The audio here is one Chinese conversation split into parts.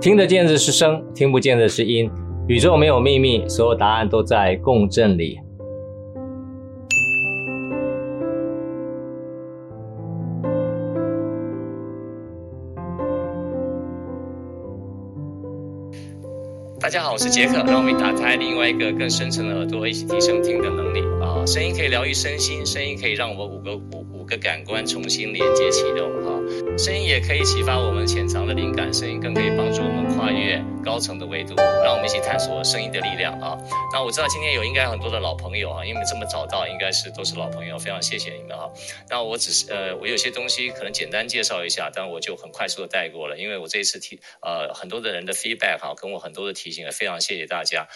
听得见的是声，听不见的是音。宇宙没有秘密，所有答案都在共振里。大家好，我是杰克，让我们打开另外一个更深层的耳朵，一起提升听的能力啊！声音可以疗愈身心，声音可以让我们五个五五个感官重新连接启动哈。声音也可以启发我们潜藏的灵感，声音更可以帮助我们跨越高层的维度。让我们一起探索声音的力量啊！那我知道今天有应该很多的老朋友啊，因为这么早到，应该是都是老朋友，非常谢谢你们哈。那我只是呃，我有些东西可能简单介绍一下，但我就很快速的带过了，因为我这一次提呃很多的人的 feedback 哈，跟我很多的提醒，也非常谢谢大家，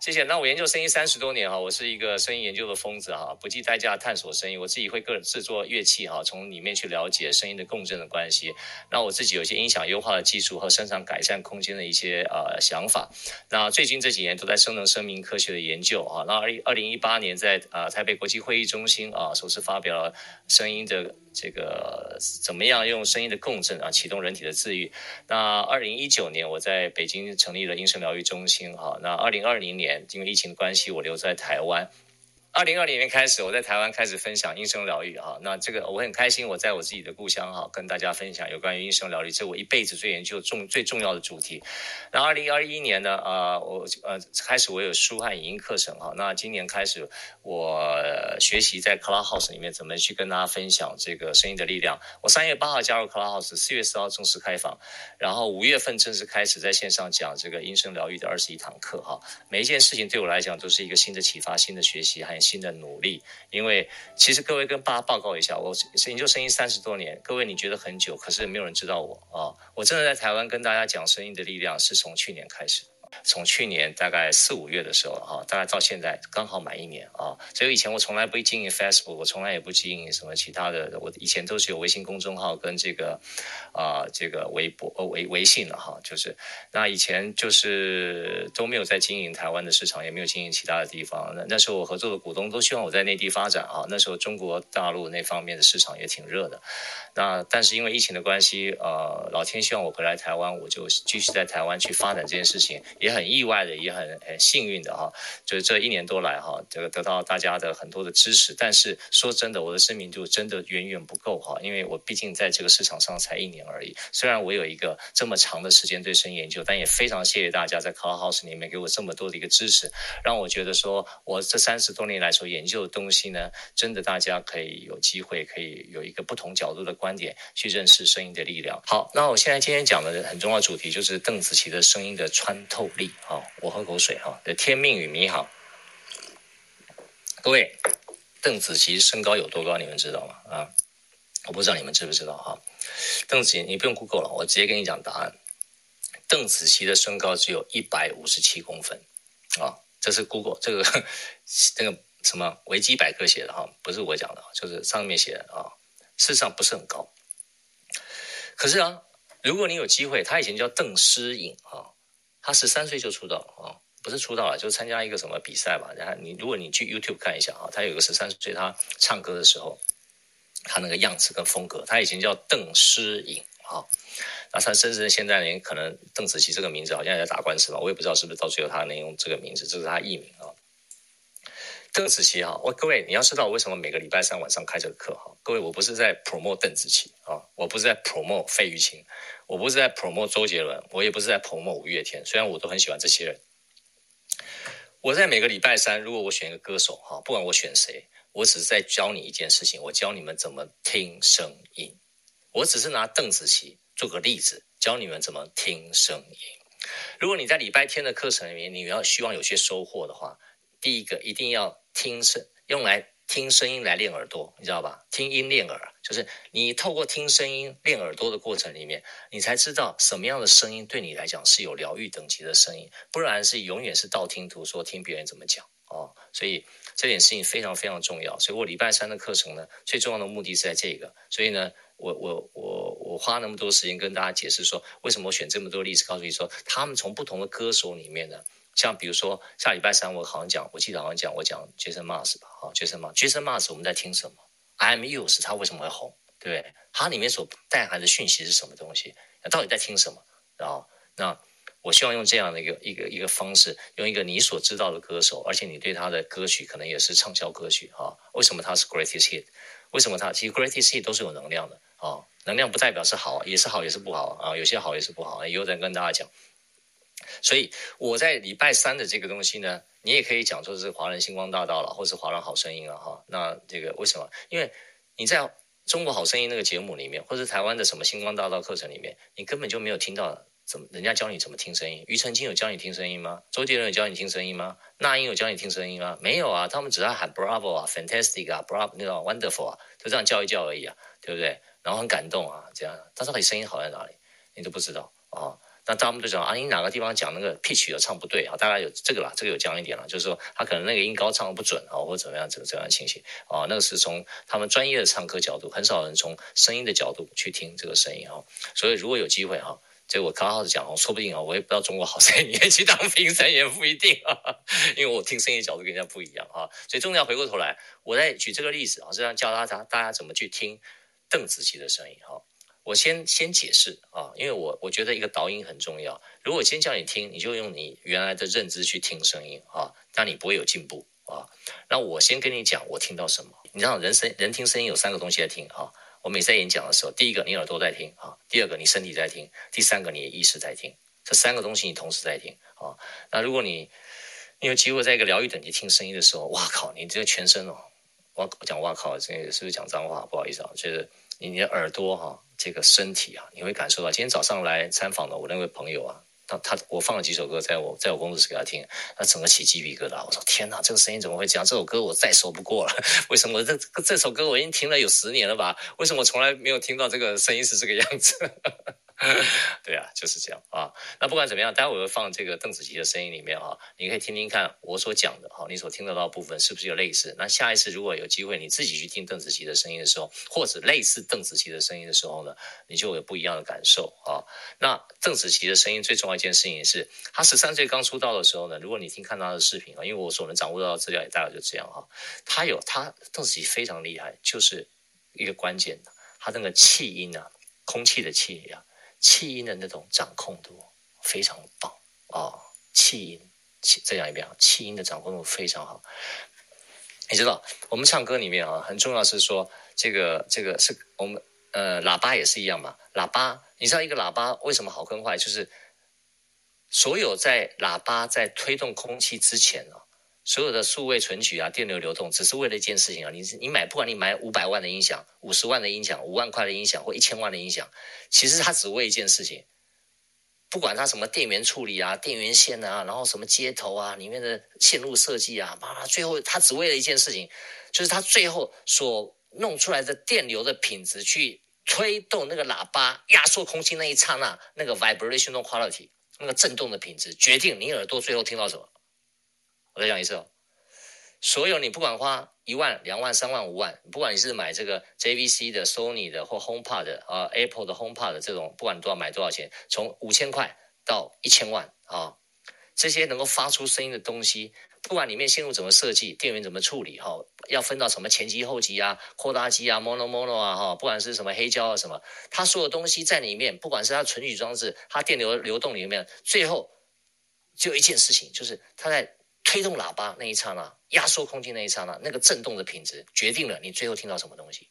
谢谢。那我研究声音三十多年哈，我是一个声音研究的疯子哈，不计代价探索声音，我自己会个人制作乐器哈，从里面去了解声音的共振的关系。那我自己有些音响优化的技术和生产改善空间的一些啊呃想法。那最近这几年都在声能生命科学的研究啊。那二零二零一八年在啊、呃、台北国际会议中心啊首次发表了声音的这个怎么样用声音的共振啊启动人体的自愈。那二零一九年我在北京成立了音声疗愈中心啊。那二零二零年因为疫情的关系我留在台湾。二零二零年开始，我在台湾开始分享音声疗愈哈，那这个我很开心，我在我自己的故乡哈，跟大家分享有关于音声疗愈，这我一辈子最研究重最重要的主题。那二零二一年呢，啊、我呃开始我有书和影音课程哈，那今年开始我学习在 Clubhouse 里面怎么去跟大家分享这个声音的力量。我三月八号加入 Clubhouse，四月四号正式开放，然后五月份正式开始在线上讲这个音声疗愈的二十一堂课哈。每一件事情对我来讲都是一个新的启发、新的学习还新的努力，因为其实各位跟大家报告一下，我研究声音三十多年，各位你觉得很久，可是没有人知道我啊！我真的在台湾跟大家讲声音的力量，是从去年开始。从去年大概四五月的时候哈，大概到现在刚好满一年啊。所以以前我从来不经营 Facebook，我从来也不经营什么其他的。我以前都是有微信公众号跟这个啊这个微博呃微微信的哈。就是那以前就是都没有在经营台湾的市场，也没有经营其他的地方。那那时候我合作的股东都希望我在内地发展啊。那时候中国大陆那方面的市场也挺热的。那但是因为疫情的关系，呃，老天希望我回来台湾，我就继续在台湾去发展这件事情。也很意外的，也很很幸运的哈，就是这一年多来哈，这个得到大家的很多的支持。但是说真的，我的知名度真的远远不够哈，因为我毕竟在这个市场上才一年而已。虽然我有一个这么长的时间对声音研究，但也非常谢谢大家在 Clubhouse 里面给我这么多的一个支持，让我觉得说我这三十多年来所研究的东西呢，真的大家可以有机会可以有一个不同角度的观点去认识声音的力量。好，那我现在今天讲的很重要主题就是邓紫棋的声音的穿透力。好，我喝口水哈。的天命与你好，各位，邓紫棋身高有多高？你们知道吗？啊，我不知道你们知不知道哈。邓紫棋，你不用 Google 了，我直接跟你讲答案。邓紫棋的身高只有一百五十七公分啊，这是 Google 这个那个什么维基百科写的哈，不是我讲的，就是上面写的啊。事实上不是很高，可是啊，如果你有机会，他以前叫邓诗颖啊。他十三岁就出道了啊，不是出道了，就是参加一个什么比赛吧。然后你如果你去 YouTube 看一下啊，他有个十三岁，他唱歌的时候，他那个样子跟风格，他以前叫邓诗颖啊。那他甚至现在连可能邓紫棋这个名字好像也在打官司吧，我也不知道是不是到最后他能用这个名字，这是他艺名啊。邓紫棋哈，我各位你要知道为什么每个礼拜三晚上开这个课哈？各位我不是在 promote 邓紫棋啊，我不是在 promote 费玉清，我不是在 promote 周杰伦，我也不是在 promote 五月天，虽然我都很喜欢这些人。我在每个礼拜三，如果我选一个歌手哈，不管我选谁，我只是在教你一件事情，我教你们怎么听声音。我只是拿邓紫棋做个例子，教你们怎么听声音。如果你在礼拜天的课程里面，你要希望有些收获的话，第一个一定要。听声用来听声音来练耳朵，你知道吧？听音练耳，就是你透过听声音练耳朵的过程里面，你才知道什么样的声音对你来讲是有疗愈等级的声音，不然是永远是道听途说，听别人怎么讲哦。所以这点事情非常非常重要。所以我礼拜三的课程呢，最重要的目的是在这个。所以呢，我我我我花那么多时间跟大家解释说，为什么我选这么多例子，告诉你说，他们从不同的歌手里面呢。像比如说下礼拜三我好像讲，我记得好像讲我讲 Jason Mars 吧，啊 Jason Mars，Jason Mars 我们在听什么？I'm Yours 他为什么会红？对不对？它里面所带含的讯息是什么东西？到底在听什么？然后那我希望用这样的一个一个一个方式，用一个你所知道的歌手，而且你对他的歌曲可能也是畅销歌曲啊。为什么他是 greatest hit？为什么他其实 greatest hit 都是有能量的啊？能量不代表是好，也是好，也是不好啊。有些好，也是不好。以后再跟大家讲。所以我在礼拜三的这个东西呢，你也可以讲说是华人星光大道了，或是华人好声音了哈。那这个为什么？因为你在中国好声音那个节目里面，或是台湾的什么星光大道课程里面，你根本就没有听到。怎么？人家教你怎么听声音？庾澄庆有教你听声音吗？周杰伦有教你听声音吗？那英有教你听声音吗？没有啊，他们只在喊 Bravo 啊，Fantastic 啊，Bravo 那种 Wonderful 啊，就这样叫一叫而已啊，对不对？然后很感动啊，这样。他到底声音好在哪里？你都不知道啊。那他们就讲啊，你哪个地方讲那个 pitch 有唱不对啊？大概有这个啦，这个有讲一点了，就是说他可能那个音高唱的不准啊，或者怎么样，这个这样情形啊。那个是从他们专业的唱歌角度，很少人从声音的角度去听这个声音啊。所以如果有机会哈。所以我刚好是讲哦，说不定啊，我也不知道中国好声音，也去当评审也不一定啊，因为我听声音角度跟人家不一样啊。所以重要回过头来，我再举这个例子啊，这样教大家大家怎么去听邓紫棋的声音哈。我先先解释啊，因为我我觉得一个导引很重要。如果先叫你听，你就用你原来的认知去听声音啊，但你不会有进步啊。那我先跟你讲，我听到什么？你知道人声人听声音有三个东西在听啊。我每次在演讲的时候，第一个你耳朵在听啊，第二个你身体在听，第三个你的意识在听，这三个东西你同时在听啊。那如果你你有机会在一个疗愈等级听声音的时候，哇靠，你这个全身哦，我讲哇靠，这个是不是讲脏话？不好意思啊，就是你的耳朵哈，这个身体啊，你会感受到。今天早上来参访的我那位朋友啊。他他我放了几首歌在我在我工作室给他听，他整个起鸡皮疙瘩。我说天哪，这个声音怎么会这样？这首歌我再熟不过了。为什么这这首歌我已经听了有十年了吧？为什么我从来没有听到这个声音是这个样子？对啊，就是这样啊。那不管怎么样，待会儿我会放这个邓紫棋的声音里面啊，你可以听听看我所讲的哈，你所听得到的部分是不是有类似？那下一次如果有机会你自己去听邓紫棋的声音的时候，或者类似邓紫棋的声音的时候呢，你就有不一样的感受啊。那邓紫棋的声音最重要一件事情是，她十三岁刚出道的时候呢，如果你听看她的视频啊，因为我所能掌握到的资料也大概就这样哈，她有她邓紫棋非常厉害，就是一个关键的，她那个气音啊，空气的气啊。气音的那种掌控度非常棒啊、哦！气音，再讲一遍啊！气音的掌控度非常好。你知道，我们唱歌里面啊，很重要是说，这个这个是我们呃，喇叭也是一样嘛。喇叭，你知道一个喇叭为什么好跟坏？就是所有在喇叭在推动空气之前啊。所有的数位存取啊，电流流动，只是为了一件事情啊！你你买，不管你买五百万的音响、五十万的音响、五万块的音响或一千万的音响，其实它只为一件事情。不管它什么电源处理啊、电源线啊，然后什么接头啊、里面的线路设计啊，妈妈，最后它只为了一件事情，就是它最后所弄出来的电流的品质，去推动那个喇叭压缩空气那一刹那，那个 vibrational quality，那个震动的品质，决定你耳朵最后听到什么。我再讲一次哦，所有你不管花一万、两万、三万、五万，不管你是买这个 JVC 的、Sony 的或 HomePod 的啊、Apple 的 HomePod 的这种，不管你都要买多少钱，从五千块到一千万啊，这些能够发出声音的东西，不管里面线路怎么设计，电源怎么处理哈，要分到什么前级、后级啊、扩大机啊、Mono Mono 啊哈，不管是什么黑胶啊什么，它所有东西在里面，不管是它存取装置、它电流流动里面，最后就一件事情，就是它在。推动喇叭那一刹那，压缩空气那一刹那，那个震动的品质决定了你最后听到什么东西，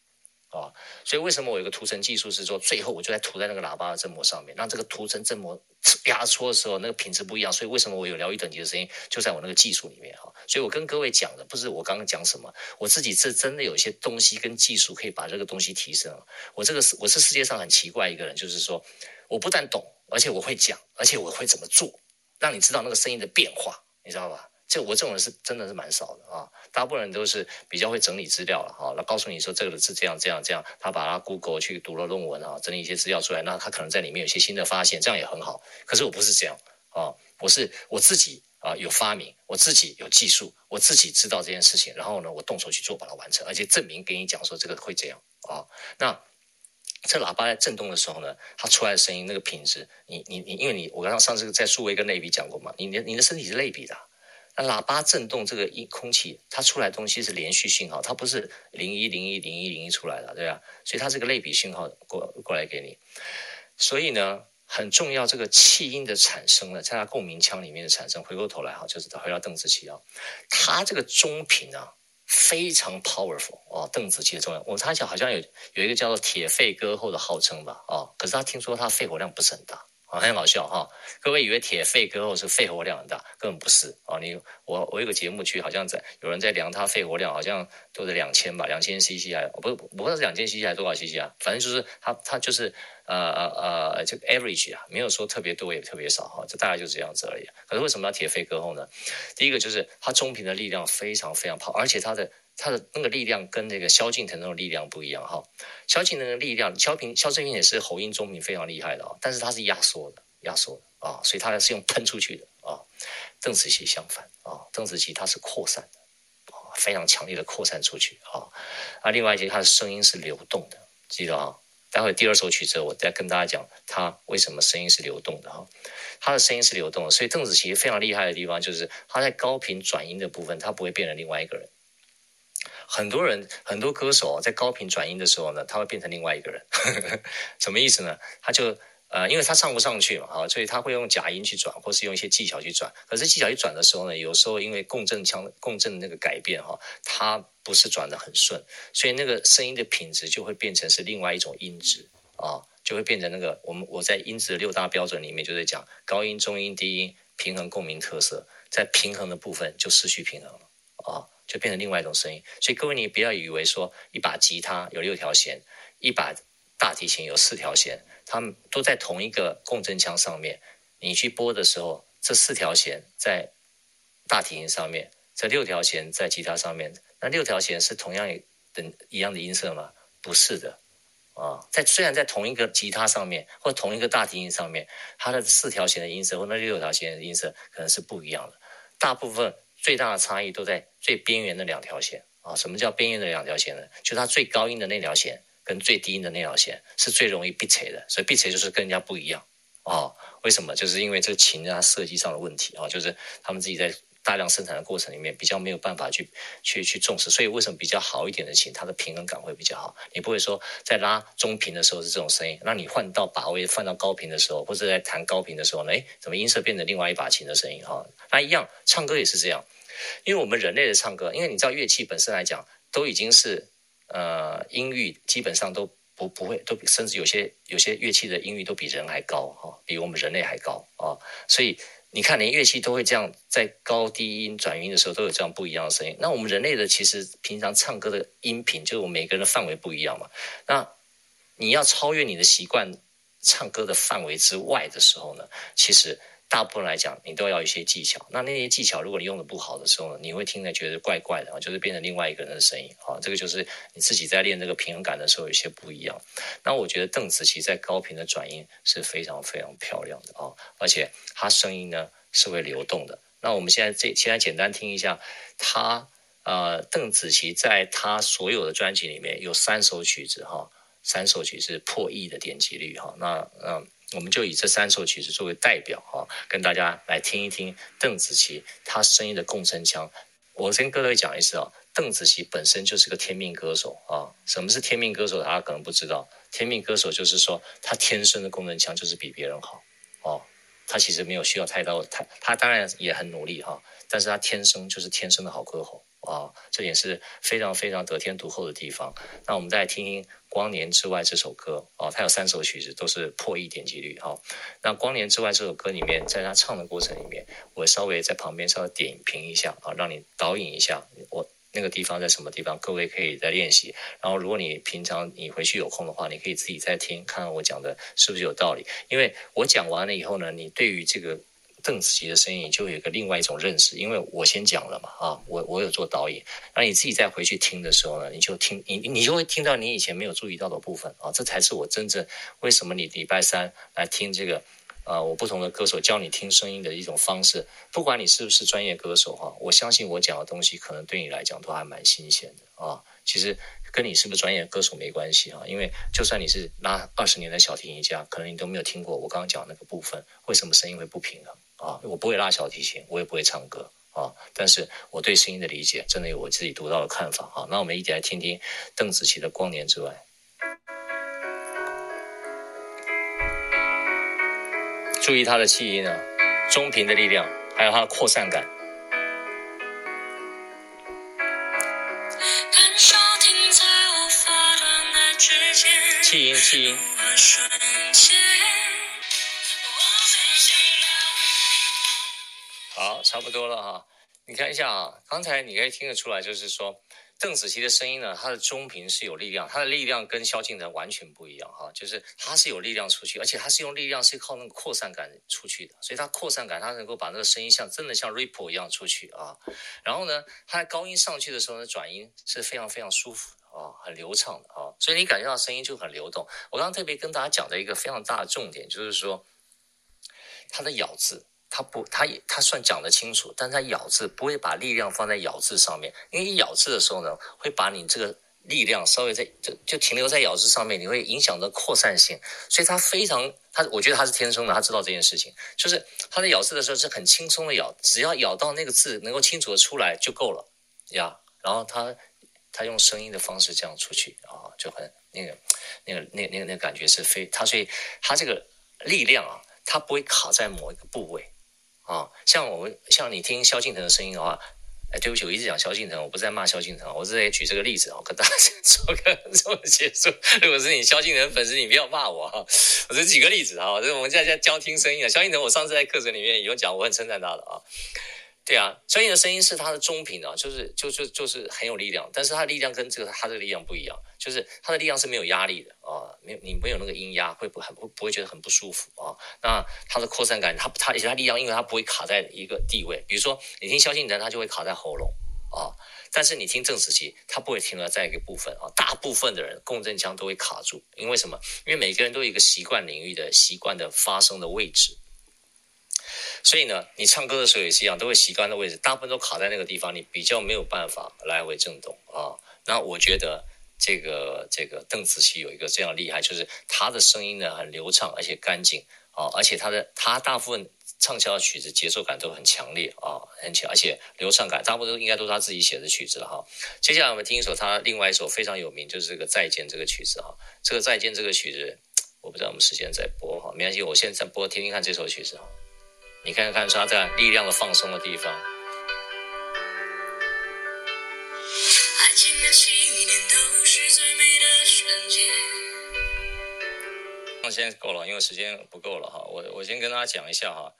啊，所以为什么我有个涂层技术是说，最后我就在涂在那个喇叭的振膜上面，让这个涂层振膜压缩的时候，那个品质不一样。所以为什么我有疗愈等级的声音，就在我那个技术里面哈。所以我跟各位讲的不是我刚刚讲什么，我自己是真的有一些东西跟技术可以把这个东西提升。我这个是我是世界上很奇怪一个人，就是说我不但懂，而且我会讲，而且我会怎么做，让你知道那个声音的变化，你知道吧？这我这种人是真的是蛮少的啊，大部分人都是比较会整理资料了哈，那告诉你说这个是这样这样这样，他把他 Google 去读了论文啊，整理一些资料出来，那他可能在里面有些新的发现，这样也很好。可是我不是这样啊，我是我自己啊有发明，我自己有技术，我自己知道这件事情，然后呢，我动手去做把它完成，而且证明给你讲说这个会这样啊。那这喇叭在震动的时候呢，它出来的声音那个品质，你你你，因为你我刚刚上次在数位跟类比讲过嘛，你的你的身体是类比的。那喇叭震动这个音空气，它出来东西是连续信号，它不是零一零一零一零一出来的，对吧？所以它是个类比信号过过来给你。所以呢，很重要，这个气音的产生呢，在他共鸣腔里面的产生，回过头来哈，就是回到邓紫棋啊，他这个中频啊非常 powerful 哦，邓紫棋的中频，我猜想好像有有一个叫做铁肺歌后的号称吧，哦，可是他听说他肺活量不是很大。啊，很搞笑哈！各位以为铁肺歌后是肺活量很大，根本不是啊！你我我有个节目去，好像在有人在量他肺活量，好像都是两千吧，两千 CC 还不不不知道是两千 CC 还是多少 CC 啊？反正就是他他就是呃呃呃这个 average 啊，没有说特别多也特别少哈，这大概就是这样子而已。可是为什么要铁肺歌后呢？第一个就是他中频的力量非常非常胖，而且他的。他的那个力量跟那个萧敬腾那种力量不一样哈，萧敬腾的力量，萧平萧正平也是喉音中频非常厉害的啊，但是他是压缩的，压缩的啊，所以他是用喷出去的啊。邓紫棋相反啊，邓紫棋她是扩散的啊，非常强烈的扩散出去啊。啊，另外一些他的声音是流动的，记得啊，待会第二首曲子我再跟大家讲他为什么声音是流动的哈，他的声音是流动的，所以邓紫棋非常厉害的地方就是他在高频转音的部分，他不会变成另外一个人。很多人很多歌手在高频转音的时候呢，他会变成另外一个人，什么意思呢？他就呃，因为他唱不上去嘛，啊，所以他会用假音去转，或是用一些技巧去转。可是技巧一转的时候呢，有时候因为共振腔共振的那个改变哈，他不是转得很顺，所以那个声音的品质就会变成是另外一种音质啊，就会变成那个我们我在音质的六大标准里面就在讲高音、中音、低音平衡共鸣特色，在平衡的部分就失去平衡了啊。就变成另外一种声音，所以各位你不要以为说一把吉他有六条弦，一把大提琴有四条弦，它们都在同一个共振腔上面，你去拨的时候，这四条弦在大提琴上面，这六条弦在吉他上面，那六条弦是同样等一样的音色吗？不是的，啊，在虽然在同一个吉他上面或同一个大提琴上面，它的四条弦的音色或那六条弦的音色可能是不一样的，大部分。最大的差异都在最边缘的两条线啊！什么叫边缘的两条线呢？就它最高音的那条线跟最低音的那条线是最容易闭锤的，所以闭锤就是跟人家不一样啊！为什么？就是因为这个琴它设计上的问题啊！就是他们自己在。大量生产的过程里面比较没有办法去去去重视，所以为什么比较好一点的琴，它的平衡感会比较好？你不会说在拉中频的时候是这种声音，那你换到把位换到高频的时候，或者在弹高频的时候呢？诶，怎么音色变成另外一把琴的声音？哈，那一样，唱歌也是这样，因为我们人类的唱歌，因为你知道乐器本身来讲都已经是呃音域基本上都不不会都甚至有些有些乐器的音域都比人还高哈，比我们人类还高啊，所以。你看，连乐器都会这样，在高低音转音的时候都有这样不一样的声音。那我们人类的其实平常唱歌的音频，就是我们每个人的范围不一样嘛。那你要超越你的习惯唱歌的范围之外的时候呢，其实。大部分来讲，你都要一些技巧。那那些技巧，如果你用的不好的时候呢，你会听着觉得怪怪的啊，就是变成另外一个人的声音啊。这个就是你自己在练这个平衡感的时候有些不一样。那我觉得邓紫棋在高频的转音是非常非常漂亮的啊，而且她声音呢是会流动的。那我们现在这现在简单听一下，她呃邓紫棋在她所有的专辑里面有三首曲子哈，三首曲子破亿的点击率哈。那嗯。我们就以这三首曲子作为代表啊，跟大家来听一听邓紫棋她声音的共振腔。我先跟各位讲一次啊，邓紫棋本身就是个天命歌手啊。什么是天命歌手？大家可能不知道，天命歌手就是说他天生的共振腔就是比别人好哦。他其实没有需要太多，他他当然也很努力哈，但是他天生就是天生的好歌喉。啊，这也是非常非常得天独厚的地方。那我们再听听《光年之外》这首歌啊，它有三首曲子都是破亿点击率啊。那《光年之外》这首歌里面，在他唱的过程里面，我稍微在旁边稍微点评一下啊，让你导引一下我那个地方在什么地方，各位可以再练习。然后，如果你平常你回去有空的话，你可以自己再听，看看我讲的是不是有道理。因为我讲完了以后呢，你对于这个。邓紫棋的声音就有一个另外一种认识，因为我先讲了嘛，啊，我我有做导演，那你自己再回去听的时候呢，你就听你你就会听到你以前没有注意到的部分啊，这才是我真正为什么你礼拜三来听这个，呃，我不同的歌手教你听声音的一种方式，不管你是不是专业歌手哈，我相信我讲的东西可能对你来讲都还蛮新鲜的啊，其实跟你是不是专业歌手没关系啊，因为就算你是拉二十年的小提琴家，可能你都没有听过我刚刚讲那个部分，为什么声音会不平衡？啊，我不会拉小提琴，我也不会唱歌啊，但是我对声音的理解真的有我自己独到的看法啊。那我们一起来听听邓紫棋的《光年之外》。注意它的气音啊，中频的力量，还有它的扩散感。气音，气音。差不多了哈。你看一下啊，刚才你可以听得出来，就是说。邓紫棋的声音呢，她的中频是有力量，她的力量跟萧敬腾完全不一样哈，就是她是有力量出去，而且她是用力量是靠那个扩散感出去的，所以她扩散感她能够把那个声音像真的像 ripple 一样出去啊。然后呢，它的高音上去的时候呢，转音是非常非常舒服的啊，很流畅的啊，所以你感觉到声音就很流动。我刚刚特别跟大家讲的一个非常大的重点就是说，它的咬字。他不，他也他算讲得清楚，但他咬字不会把力量放在咬字上面，因为一咬字的时候呢，会把你这个力量稍微在就就停留在咬字上面，你会影响到扩散性，所以他非常他，我觉得他是天生的，他知道这件事情，就是他在咬字的时候是很轻松的咬，只要咬到那个字能够清楚的出来就够了呀，然后他他用声音的方式这样出去啊，就很那个那个那个那个那个感觉是非他，所以他这个力量啊，他不会卡在某一个部位。啊，像我们像你听萧敬腾的声音的话，哎，对不起，我一直讲萧敬腾，我不是在骂萧敬腾，我是在举这个例子啊，跟大家 做个做个结束。如果是你萧敬腾粉丝，你不要骂我啊，我是举个例子啊，这我们现在在教听声音啊。萧敬腾，我上次在课程里面有讲，我很称赞他的啊。对啊，专业的声音是他的中频啊，就是就是就是很有力量，但是他的力量跟这个他的力量不一样，就是他的力量是没有压力的啊，没有你没有那个音压，会不很不不会觉得很不舒服啊。那他的扩散感，他他而且他力量，因为他不会卡在一个地位，比如说你听萧敬腾，他就会卡在喉咙啊，但是你听邓紫棋，他不会停留在一个部分啊。大部分的人共振腔都会卡住，因为什么？因为每个人都有一个习惯领域的习惯的发声的位置。所以呢，你唱歌的时候也是一样，都会习惯的位置，大部分都卡在那个地方，你比较没有办法来回震动啊。那我觉得这个这个邓紫棋有一个这样厉害，就是她的声音呢很流畅，而且干净啊，而且她的她大部分唱腔的曲子节奏感都很强烈啊，很强，而且流畅感，大部分都应该都是她自己写的曲子了哈。接下来我们听一首她另外一首非常有名，就是这个再见这个曲子哈。这个再见这个曲子，我不知道我们时间在播哈，没关系，我现在在播，听听看这首曲子哈。你看看他在力量的放松的地方。爱情的起点都是最美的瞬间。那现在够了，因为时间不够了哈。我我先跟大家讲一下哈。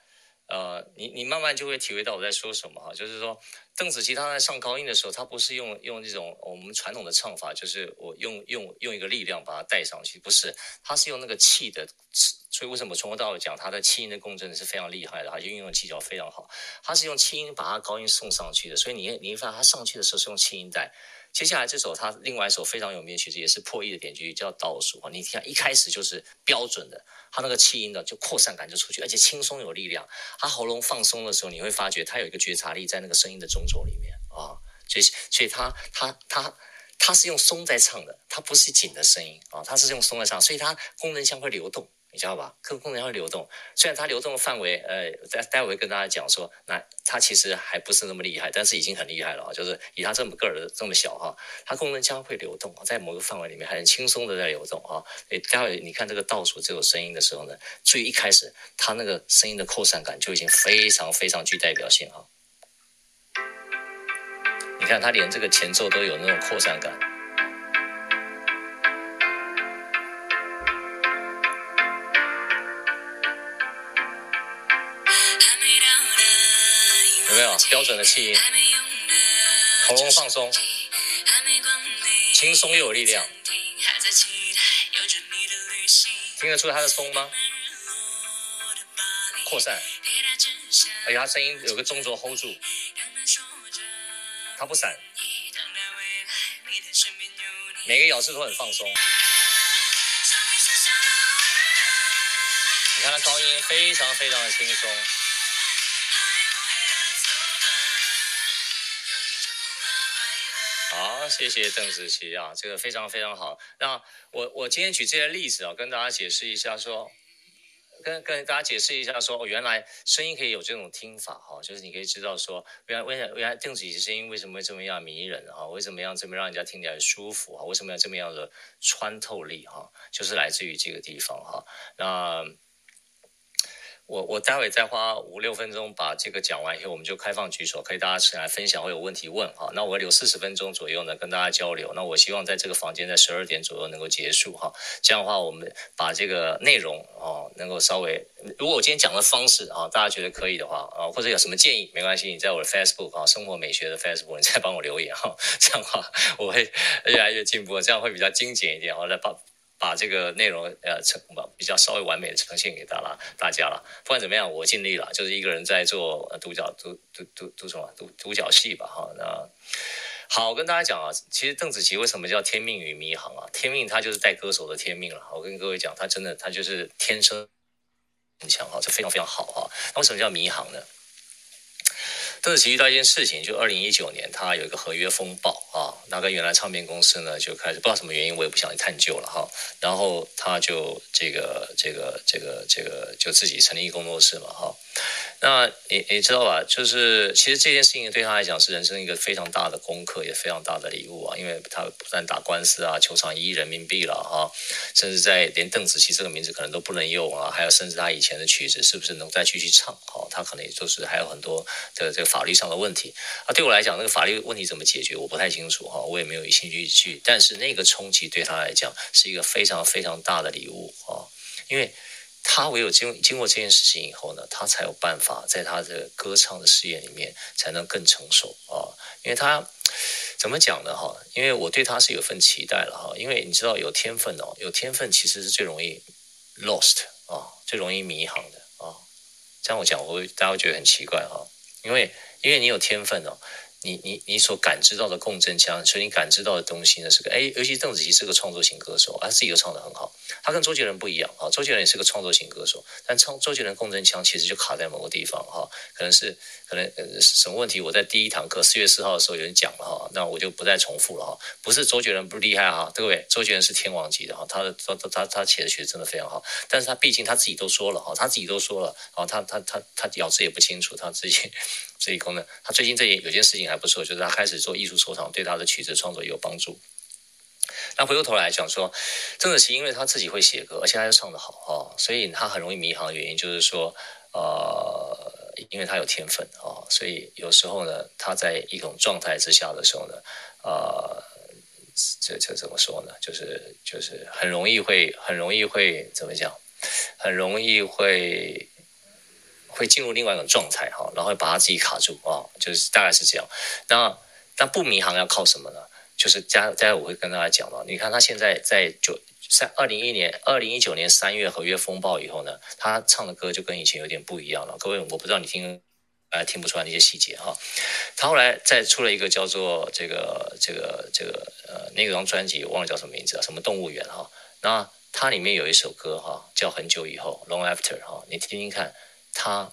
呃，你你慢慢就会体会到我在说什么哈，就是说邓紫棋她在上高音的时候，她不是用用这种我们传统的唱法，就是我用用用一个力量把它带上去，不是，她是用那个气的，所以为什么从头到尾讲她的气音的共振是非常厉害的，她就运用技巧非常好，她是用气音把她高音送上去的，所以你你会发现她上去的时候是用气音带。接下来这首他另外一首非常有名的曲子，也是破译的点击，叫倒数啊！你听一开始就是标准的，他那个气音的就扩散感就出去，而且轻松有力量。他喉咙放松的时候，你会发觉他有一个觉察力在那个声音的中轴里面啊，所以所以他他他他是用松在唱的，他不是紧的声音啊，他是用松在唱，所以他功能腔会流动。你知道吧？各个功能腔会流动，虽然它流动的范围，呃，待待会跟大家讲说，那它其实还不是那么厉害，但是已经很厉害了啊！就是以它这么个儿的这么小哈，它功能腔会流动，在某个范围里面很轻松的在流动啊。你，待会你看这个倒数这种声音的时候呢，注意一开始它那个声音的扩散感就已经非常非常具代表性哈。你看它连这个前奏都有那种扩散感。标准的气音？喉咙放松，轻松又有力量。听得出他的松吗？扩散，而且他声音有个中轴 hold 住，他不散，每个咬字都很放松。你看他高音非常非常的轻松。谢谢邓紫棋啊，这个非常非常好。那我我今天举这些例子啊，跟大家解释一下说，跟跟大家解释一下说，哦，原来声音可以有这种听法哈，就是你可以知道说，原来为什原来邓紫棋声音为什么会这么样迷人啊？为什么样这么让人家听起来舒服啊？为什么要这么样的穿透力哈？就是来自于这个地方哈。那。我我待会再花五六分钟把这个讲完以后，我们就开放举手，可以大家起来分享，会有问题问哈。那我留四十分钟左右呢，跟大家交流。那我希望在这个房间在十二点左右能够结束哈。这样的话，我们把这个内容啊，能够稍微，如果我今天讲的方式啊，大家觉得可以的话啊，或者有什么建议，没关系，你在我的 Facebook 啊，生活美学的 Facebook，你再帮我留言哈。这样的话，我会越来越进步，这样会比较精简一点好，来把。把这个内容呃呈比较稍微完美的呈现给大家大家了。不管怎么样，我尽力了，就是一个人在做独角独独独独什么独独角戏吧哈。那好，我跟大家讲啊，其实邓紫棋为什么叫天命与迷航啊？天命它就是带歌手的天命了。我跟各位讲，她真的她就是天生很强哈，这非常非常好哈。那为什么叫迷航呢？邓紫棋遇到一件事情，就二零一九年，他有一个合约风暴啊，那跟原来唱片公司呢就开始不知道什么原因，我也不想去探究了哈。然后他就这个这个这个这个就自己成立一个工作室嘛哈。那你你知道吧？就是其实这件事情对他来讲是人生一个非常大的功课，也非常大的礼物啊。因为他不但打官司啊，球场一亿人民币了哈，甚至在连邓紫棋这个名字可能都不能用啊。还有甚至他以前的曲子是不是能再继续唱？哈，他可能也就是还有很多的这个法律上的问题啊。对我来讲，那个法律问题怎么解决，我不太清楚哈，我也没有兴趣去。但是那个冲击对他来讲是一个非常非常大的礼物啊，因为。他唯有经经过这件事情以后呢，他才有办法在他的歌唱的事业里面才能更成熟啊。因为他怎么讲呢？哈，因为我对他是有份期待了哈。因为你知道有天分哦，有天分其实是最容易 lost 啊，最容易迷航的啊。这样我讲，我会大家会觉得很奇怪哈。因为因为你有天分哦。你你你所感知到的共振腔，所以你感知到的东西呢是个哎，尤其邓紫棋是个创作型歌手，他自己又唱得很好。他跟周杰伦不一样啊，周杰伦也是个创作型歌手，但唱周杰伦共振腔其实就卡在某个地方哈，可能是可能什么问题？我在第一堂课四月四号的时候有人讲了哈，那我就不再重复了哈。不是周杰伦不厉害哈，对不对？周杰伦是天王级的哈，他的他他他写的曲子真的非常好，但是他毕竟他自己都说了哈，他自己都说了啊，他他他他咬字也不清楚，他自己。这一功能，他最近这也有件事情还不错，就是他开始做艺术收藏，对他的曲子创作也有帮助。那回过头来讲说，邓紫棋因为他自己会写歌，而且他又唱得好哈，所以他很容易迷航的原因就是说，呃，因为他有天分啊，所以有时候呢，他在一种状态之下的时候呢，呃，这这怎么说呢？就是就是很容易会很容易会怎么讲？很容易会。会进入另外一种状态哈，然后把他自己卡住啊，就是大概是这样。那那不迷航要靠什么呢？就是加待会我会跟大家讲到，你看他现在在九在二零一年二零一九年三月合约风暴以后呢，他唱的歌就跟以前有点不一样了。各位，我不知道你听呃听不出来那些细节哈。他后来再出了一个叫做这个这个这个呃那张专辑我忘了叫什么名字啊，什么动物园哈。那它里面有一首歌哈，叫很久以后 Long After 哈，你听听看。他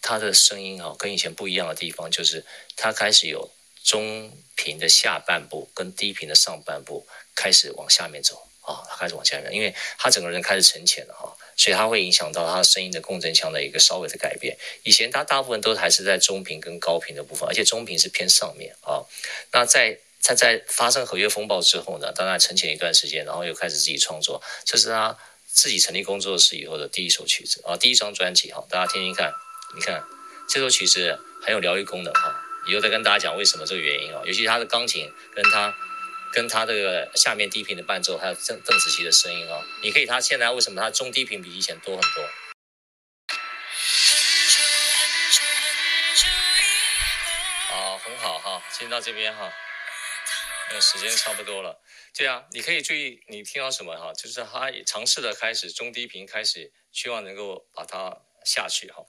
他的声音哈，跟以前不一样的地方，就是他开始有中频的下半部跟低频的上半部开始往下面走啊，他开始往下面，因为他整个人开始沉潜了哈，所以他会影响到他声音的共振腔的一个稍微的改变。以前他大部分都还是在中频跟高频的部分，而且中频是偏上面啊。那在他在发生合约风暴之后呢，当然沉潜一段时间，然后又开始自己创作，这是他。自己成立工作室以后的第一首曲子啊，第一张专辑哈，大家听听看，你看这首曲子很有疗愈功能哈，以后再跟大家讲为什么这个原因啊，尤其他的钢琴跟他跟他这个下面低频的伴奏，还有邓邓紫棋的声音啊，你可以他现在为什么他中低频比以前多很多？好，很好哈，先到这边哈，那时间差不多了。对啊，你可以注意你听到什么哈，就是他尝试的开始中低频开始，希望能够把它下去哈。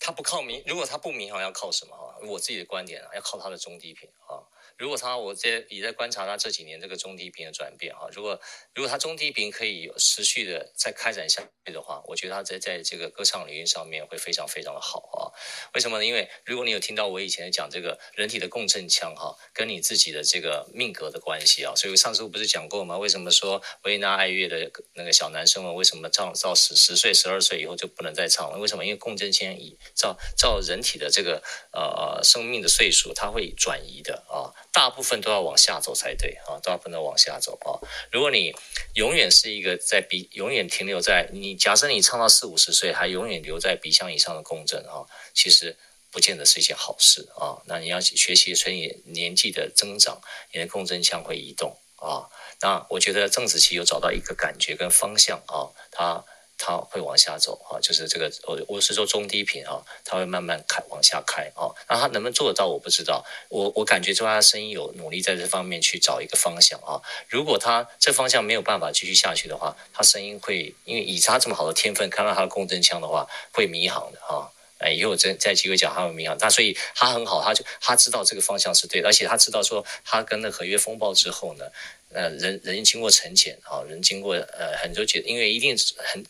他不靠迷，如果他不迷航要靠什么哈？我自己的观点啊，要靠他的中低频啊。如果他，我在也在观察他这几年这个中低频的转变哈。如果如果他中低频可以持续的再开展下去的话，我觉得他在在这个歌唱领域上面会非常非常的好啊。为什么呢？因为如果你有听到我以前讲这个人体的共振腔哈，跟你自己的这个命格的关系啊，所以我上次不是讲过吗？为什么说维纳爱乐的那个小男生们为什么唱到十十岁、十二岁以后就不能再唱了？为什么？因为共振腔以照照人体的这个呃生命的岁数，它会转移的啊。大部分都要往下走才对啊，大部分都往下走啊。如果你永远是一个在鼻，永远停留在你假设你唱到四五十岁还永远留在鼻腔以上的共振啊，其实不见得是一件好事啊。那你要学习随你年纪的增长，你的共振腔会移动啊。那我觉得邓紫棋有找到一个感觉跟方向啊，她。它会往下走啊，就是这个我我是说中低频啊，它会慢慢开往下开啊。那它能不能做得到，我不知道。我我感觉说他的声音有努力在这方面去找一个方向啊。如果他这方向没有办法继续下去的话，他声音会因为以他这么好的天分，看到他的共振腔的话，会迷航的啊。哎，以后再再机会讲他会迷航，他所以他很好，他就他知道这个方向是对的，而且他知道说他跟那合约风暴之后呢，呃，人人经过沉潜啊，人经过呃很多觉得，因为一定很。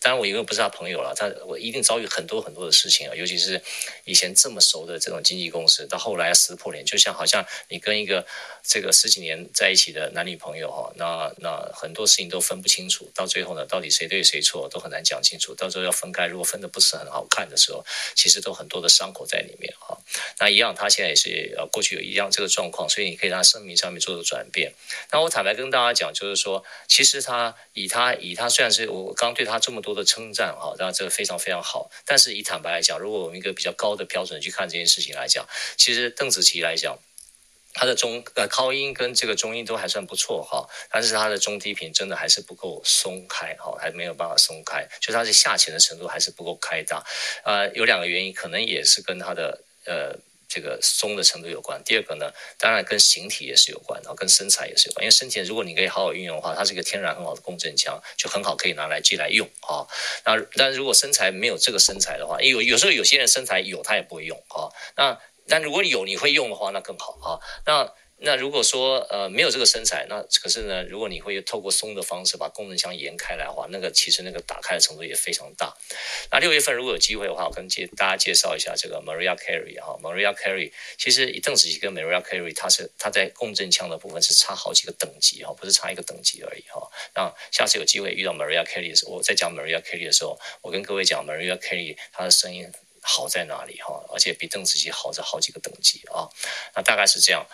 当然，我因为不是他朋友了，他我一定遭遇很多很多的事情啊，尤其是以前这么熟的这种经纪公司，到后来撕破脸，就像好像你跟一个这个十几年在一起的男女朋友哈，那那很多事情都分不清楚，到最后呢，到底谁对谁错都很难讲清楚，到最后要分开，如果分的不是很好看的时候，其实都很多的伤口在里面哈。那一样，他现在也是呃过去有一样这个状况，所以你可以让他生命上面做个转变。那我坦白跟大家讲，就是说，其实他以他以他虽然是我刚对他这么。多的称赞哈，当然这个非常非常好。但是以坦白来讲，如果我们一个比较高的标准去看这件事情来讲，其实邓紫棋来讲，她的中呃高音跟这个中音都还算不错哈，但是她的中低频真的还是不够松开哈，还没有办法松开，就她是下潜的程度还是不够开大。呃，有两个原因，可能也是跟她的呃。这个松的程度有关。第二个呢，当然跟形体也是有关，然后跟身材也是有关。因为身体如果你可以好好运用的话，它是一个天然很好的共振腔，就很好可以拿来借来用啊。那但如果身材没有这个身材的话，有有时候有些人身材有他也不会用啊。那但如果有你会用的话，那更好啊。那。那如果说呃没有这个身材，那可是呢，如果你会透过松的方式把共振腔延开来的话，那个其实那个打开的程度也非常大。那六月份如果有机会的话，我跟介大家介绍一下这个 Mariah Carey 哈，Mariah Carey 其实邓紫棋跟 Mariah Carey 她是她在共振腔的部分是差好几个等级哈，不是差一个等级而已哈。那下次有机会遇到 Mariah Carey 的时候，我在讲 Mariah Carey 的时候，我跟各位讲 Mariah Carey 她的声音好在哪里哈，而且比邓紫棋好在好几个等级啊。那大概是这样。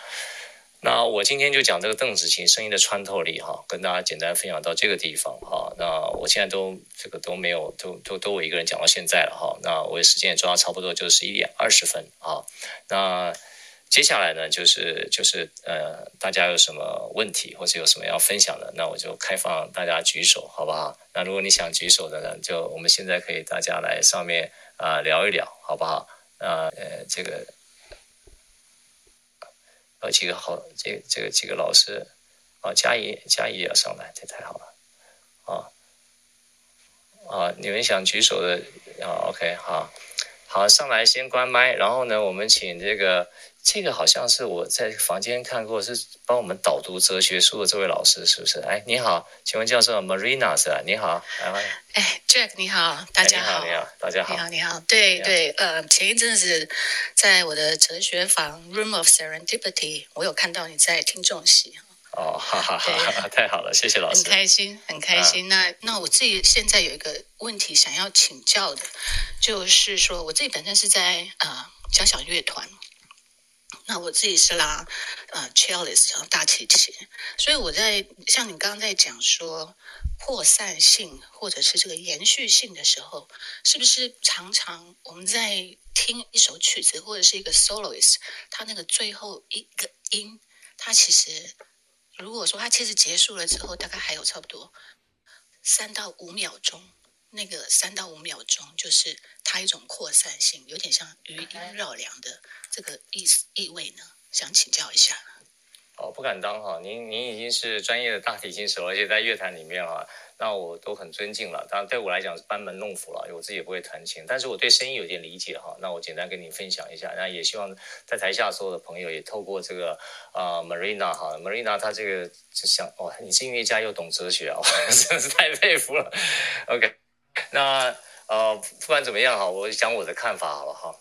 那我今天就讲这个邓紫棋声音的穿透力哈，跟大家简单分享到这个地方哈。那我现在都这个都没有都都都我一个人讲到现在了哈。那我时间也抓差不多就十一点二十分啊。那接下来呢，就是就是呃，大家有什么问题或者有什么要分享的，那我就开放大家举手，好不好？那如果你想举手的呢，就我们现在可以大家来上面啊、聊一聊，好不好？那呃这个。几个好，这、这个几个老师，啊，佳怡佳怡也要上来，这太好了，啊啊，你们想举手的啊，OK，好，好，上来先关麦，然后呢，我们请这个。这个好像是我在房间看过，是帮我们导读哲学书的这位老师，是不是？哎，你好，请问叫做 Marina 是吧？你好，来，哎，Jack，你好，大家好，你好，你好，大家好，你好，你好，对对，呃，前一阵子在我的哲学房 Room of Serendipity，我有看到你在听众席。哦，哈哈哈，太好了，谢谢老师，很开心，很开心。啊、那那我自己现在有一个问题想要请教的，就是说我自己本身是在呃交响乐团。那我自己是拉呃 cellist 大提琴，所以我在像你刚刚在讲说扩散性或者是这个延续性的时候，是不是常常我们在听一首曲子或者是一个 soloist，他那个最后一个音，它其实如果说它其实结束了之后，大概还有差不多三到五秒钟。那个三到五秒钟，就是它一种扩散性，有点像余音绕梁的这个意思意味呢，想请教一下。哦，不敢当哈，您您已经是专业的大提琴手，而且在乐坛里面哈，那我都很尊敬了。当然对我来讲是班门弄斧了，因为我自己也不会弹琴，但是我对声音有点理解哈。那我简单跟你分享一下，那也希望在台下所有的朋友也透过这个啊、呃、Marina 哈，Marina 她这个就想哦，你是音乐家又懂哲学啊，真是太佩服了。OK。那呃，不管怎么样哈，我讲我的看法好了哈。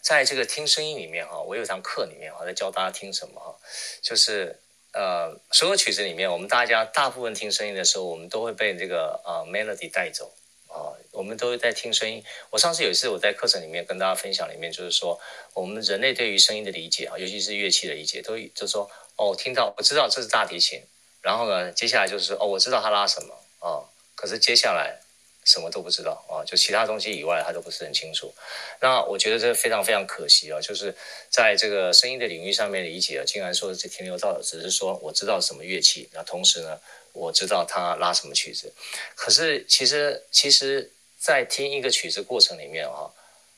在这个听声音里面哈，我有堂课里面哈，在教大家听什么哈，就是呃，所有曲子里面，我们大家大部分听声音的时候，我们都会被这个呃 melody 带走啊。我们都会在听声音。我上次有一次我在课程里面跟大家分享，里面就是说，我们人类对于声音的理解啊，尤其是乐器的理解，都就说，哦，听到我知道这是大提琴，然后呢，接下来就是哦，我知道它拉什么啊、可是接下来。什么都不知道啊，就其他东西以外，他都不是很清楚。那我觉得这非常非常可惜啊，就是在这个声音的领域上面理解，竟然说是停留到只是说我知道什么乐器，那同时呢，我知道他拉什么曲子。可是其实其实，在听一个曲子过程里面啊，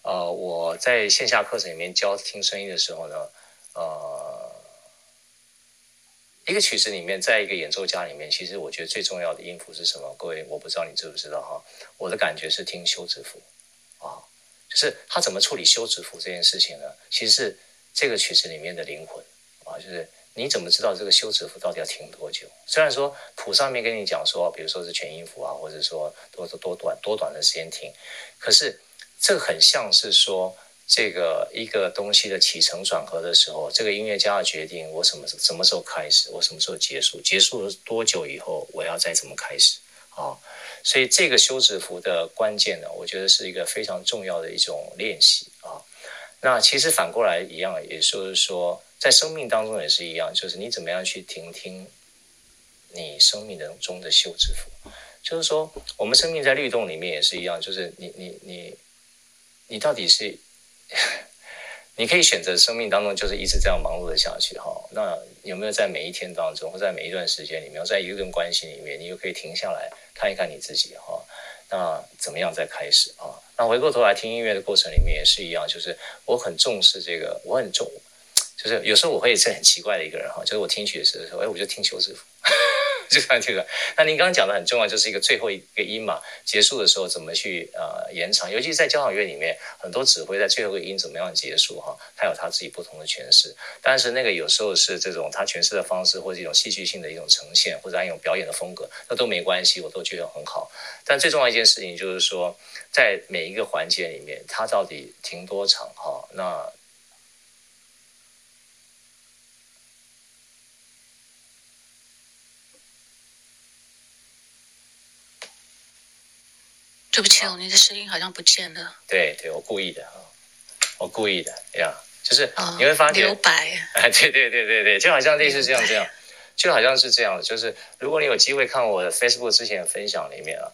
呃，我在线下课程里面教听声音的时候呢，呃。一个曲子里面，在一个演奏家里面，其实我觉得最重要的音符是什么？各位，我不知道你知不知道哈？我的感觉是听休止符啊，就是他怎么处理休止符这件事情呢？其实是这个曲子里面的灵魂啊，就是你怎么知道这个休止符到底要停多久？虽然说谱上面跟你讲说，比如说是全音符啊，或者说多多多短多短的时间停，可是这很像是说。这个一个东西的起承转合的时候，这个音乐家要决定我什么什么时候开始，我什么时候结束，结束了多久以后，我要再怎么开始啊？所以这个休止符的关键呢，我觉得是一个非常重要的一种练习啊。那其实反过来一样，也就是说，在生命当中也是一样，就是你怎么样去听听你生命当中的休止符，就是说，我们生命在律动里面也是一样，就是你你你你到底是。你可以选择生命当中就是一直这样忙碌的下去哈。那有没有在每一天当中，或在每一段时间里面，在一段关系里面，你又可以停下来看一看你自己哈？那怎么样再开始啊？那回过头来听音乐的过程里面也是一样，就是我很重视这个，我很重，就是有时候我会是很奇怪的一个人哈，就是我听曲的时候，哎，我就听休止符。就看这个，那您刚刚讲的很重要，就是一个最后一个音嘛，结束的时候怎么去呃延长，尤其是在交响乐里面，很多指挥在最后一个音怎么样结束哈，他有他自己不同的诠释。但是那个有时候是这种他诠释的方式，或者一种戏剧性的一种呈现，或者一种表演的风格，那都没关系，我都觉得很好。但最重要一件事情就是说，在每一个环节里面，它到底停多长哈？那。对不起哦，你的声音好像不见了。对对，我故意的啊，我故意的呀，就是你会发现留白。哎，对对对对对，就好像类似这样这样，就好像是这样的，就是如果你有机会看我的 Facebook 之前的分享里面啊。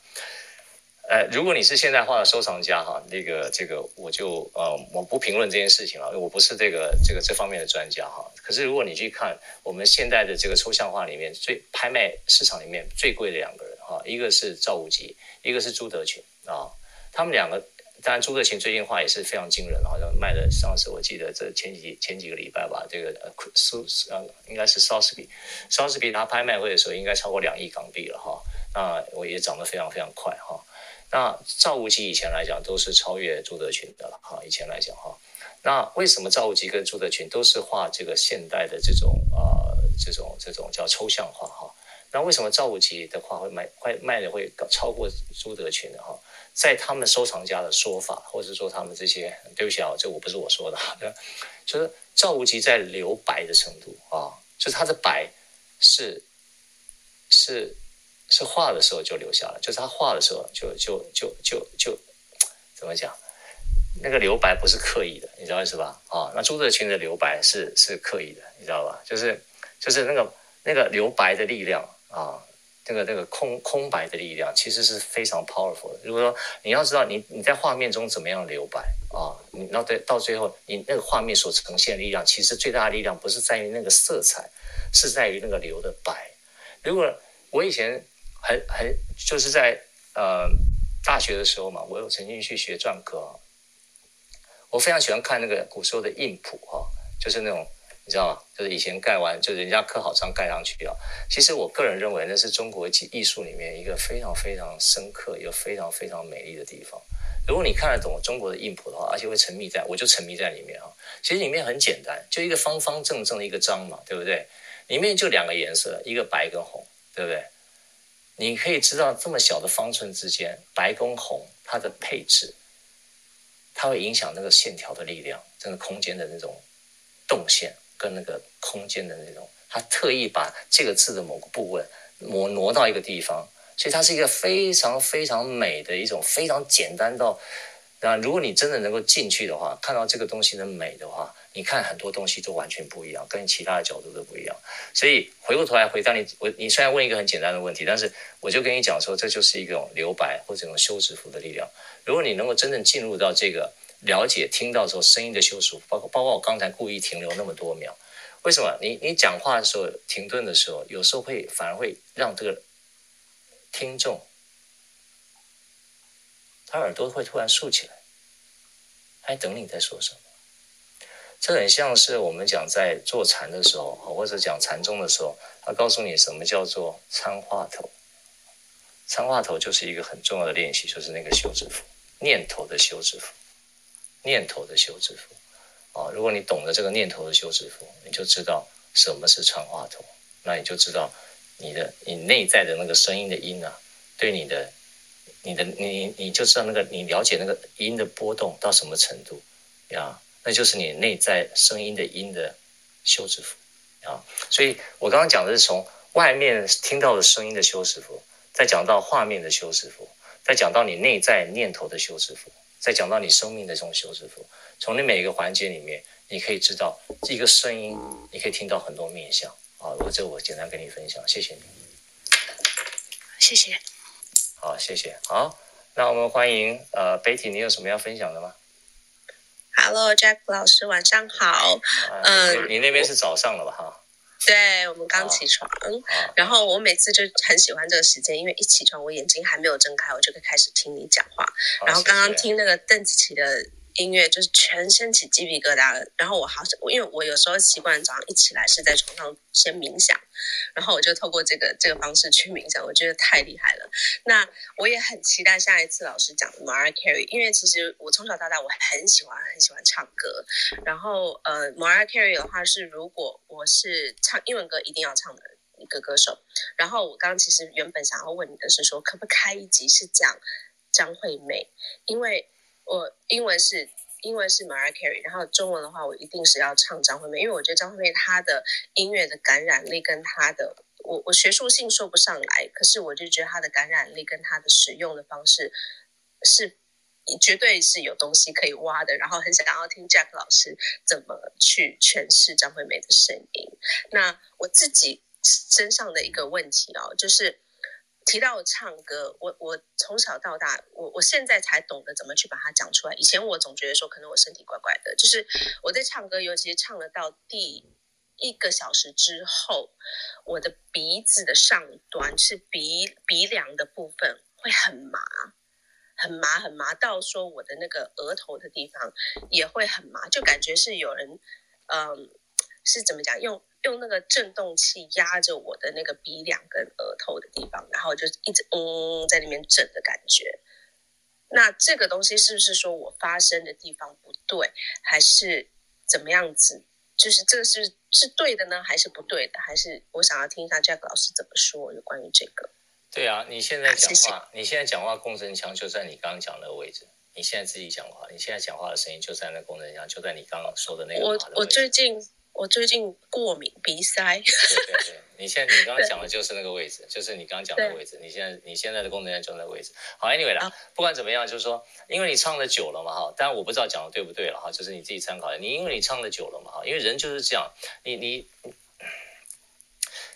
呃，如果你是现代化的收藏家哈，那个这个我就呃我不评论这件事情了，我不是这个这个这方面的专家哈。可是如果你去看我们现代的这个抽象画里面最拍卖市场里面最贵的两个人哈，一个是赵无极，一个是朱德群啊。他们两个，当然朱德群最近画也是非常惊人，好像卖了上次我记得这前几前几个礼拜吧，这个呃苏呃应该是莎士比，莎士比他拍卖会的时候应该超过两亿港币了哈。那我也涨得非常非常快哈。那赵无极以前来讲都是超越朱德群的了哈，以前来讲哈，那为什么赵无极跟朱德群都是画这个现代的这种呃这种这种叫抽象画哈？那为什么赵无极的画会卖会卖的会超过朱德群的哈？在他们收藏家的说法，或者说他们这些，对不起啊，这我不是我说的，就是赵无极在留白的程度啊，就是他的白是是。是画的时候就留下了，就是他画的时候就就就就就，怎么讲？那个留白不是刻意的，你知道是吧？啊，那朱德群的留白是是刻意的，你知道吧？就是就是那个那个留白的力量啊，那个那个空空白的力量，其实是非常 powerful 的。如果说你要知道你你在画面中怎么样留白啊，你到对到最后你那个画面所呈现的力量，其实最大的力量不是在于那个色彩，是在于那个留的白。如果我以前。很很就是在呃大学的时候嘛，我有曾经去学篆刻，我非常喜欢看那个古时候的印谱哈，就是那种你知道吗？就是以前盖完，就人家刻好章盖上去啊。其实我个人认为那是中国艺艺术里面一个非常非常深刻又非常非常美丽的地方。如果你看得懂中国的印谱的话，而且会沉迷在，我就沉迷在里面啊。其实里面很简单，就一个方方正正的一个章嘛，对不对？里面就两个颜色，一个白跟红，对不对？你可以知道这么小的方寸之间，白跟红它的配置，它会影响那个线条的力量，这个空间的那种动线跟那个空间的那种，它特意把这个字的某个部位挪挪到一个地方，所以它是一个非常非常美的一种非常简单到，那如果你真的能够进去的话，看到这个东西的美的话，你看很多东西都完全不一样，跟其他的角度都不一样。所以回过头来回答你，我你虽然问一个很简单的问题，但是我就跟你讲说，这就是一种留白或者一种休止符的力量。如果你能够真正进入到这个了解、听到时候声音的休止符，包括包括我刚才故意停留那么多秒。为什么你你讲话的时候停顿的时候，有时候会反而会让这个听众他耳朵会突然竖起来，还等你在说什么？这很像是我们讲在坐禅的时候，或者讲禅宗的时候，他告诉你什么叫做参话头。参话头就是一个很重要的练习，就是那个休止符，念头的休止符，念头的休止符。啊，如果你懂得这个念头的休止符，你就知道什么是参话头，那你就知道你的你内在的那个声音的音啊，对你的你的你你就知道那个你了解那个音的波动到什么程度呀，那就是你内在声音的音的休止符啊。所以我刚刚讲的是从外面听到的声音的休止符，再讲到画面的休止符，再讲到你内在念头的休止符，再讲到你生命的这种休止符。从你每一个环节里面，你可以知道一个声音，你可以听到很多面相啊。我这我简单跟你分享，谢谢你，谢谢。好，谢谢。好，那我们欢迎呃，Betty，你有什么要分享的吗？Hello，Jack 老师，晚上好。嗯、呃，你那边是早上了吧？哈。对，我们刚起床，然后我每次就很喜欢这个时间，因为一起床我眼睛还没有睁开，我就可以开始听你讲话。然后刚刚听那个邓紫棋的。音乐就是全身起鸡皮疙瘩，然后我好像，因为我有时候习惯早上一起来是在床上先冥想，然后我就透过这个这个方式去冥想，我觉得太厉害了。那我也很期待下一次老师讲 Maria Carey，因为其实我从小到大我很喜欢很喜欢唱歌，然后呃 Maria Carey 的话是如果我是唱英文歌一定要唱的一个歌手，然后我刚刚其实原本想要问你的是说可不可以开一集是讲张惠妹，因为。我英文是英文是 Mariah Carey，然后中文的话，我一定是要唱张惠妹，因为我觉得张惠妹她的音乐的感染力跟她的，我我学术性说不上来，可是我就觉得她的感染力跟她的使用的方式是绝对是有东西可以挖的，然后很想要听 Jack 老师怎么去诠释张惠妹的声音。那我自己身上的一个问题哦，就是。提到唱歌，我我从小到大，我我现在才懂得怎么去把它讲出来。以前我总觉得说，可能我身体怪怪的，就是我在唱歌，尤其是唱了到第一个小时之后，我的鼻子的上端是鼻鼻梁的部分会很麻，很麻很麻，到说我的那个额头的地方也会很麻，就感觉是有人，嗯，是怎么讲用。用那个震动器压着我的那个鼻梁跟额头的地方，然后就一直嗯在那边震的感觉。那这个东西是不是说我发声的地方不对，还是怎么样子？就是这个是是对的呢，还是不对的？还是我想要听一下 Jack 老师怎么说有关于这个？对啊，你现在讲话，你现在讲话共振腔就在你刚刚讲的位置。你现在自己讲话，你现在讲话的声音就在那共振腔，就在你刚刚说的那个的。我我最近。我最近过敏鼻塞。对对对，你现在你刚刚讲的就是那个位置，就是你刚刚讲的位置。你现在你现在的功能就在那个位置。好，Anyway 啦，不管怎么样，就是说，因为你唱的久了嘛，哈，当然我不知道讲的对不对了，哈，就是你自己参考。你因为你唱的久了嘛，哈，因为人就是这样，你你，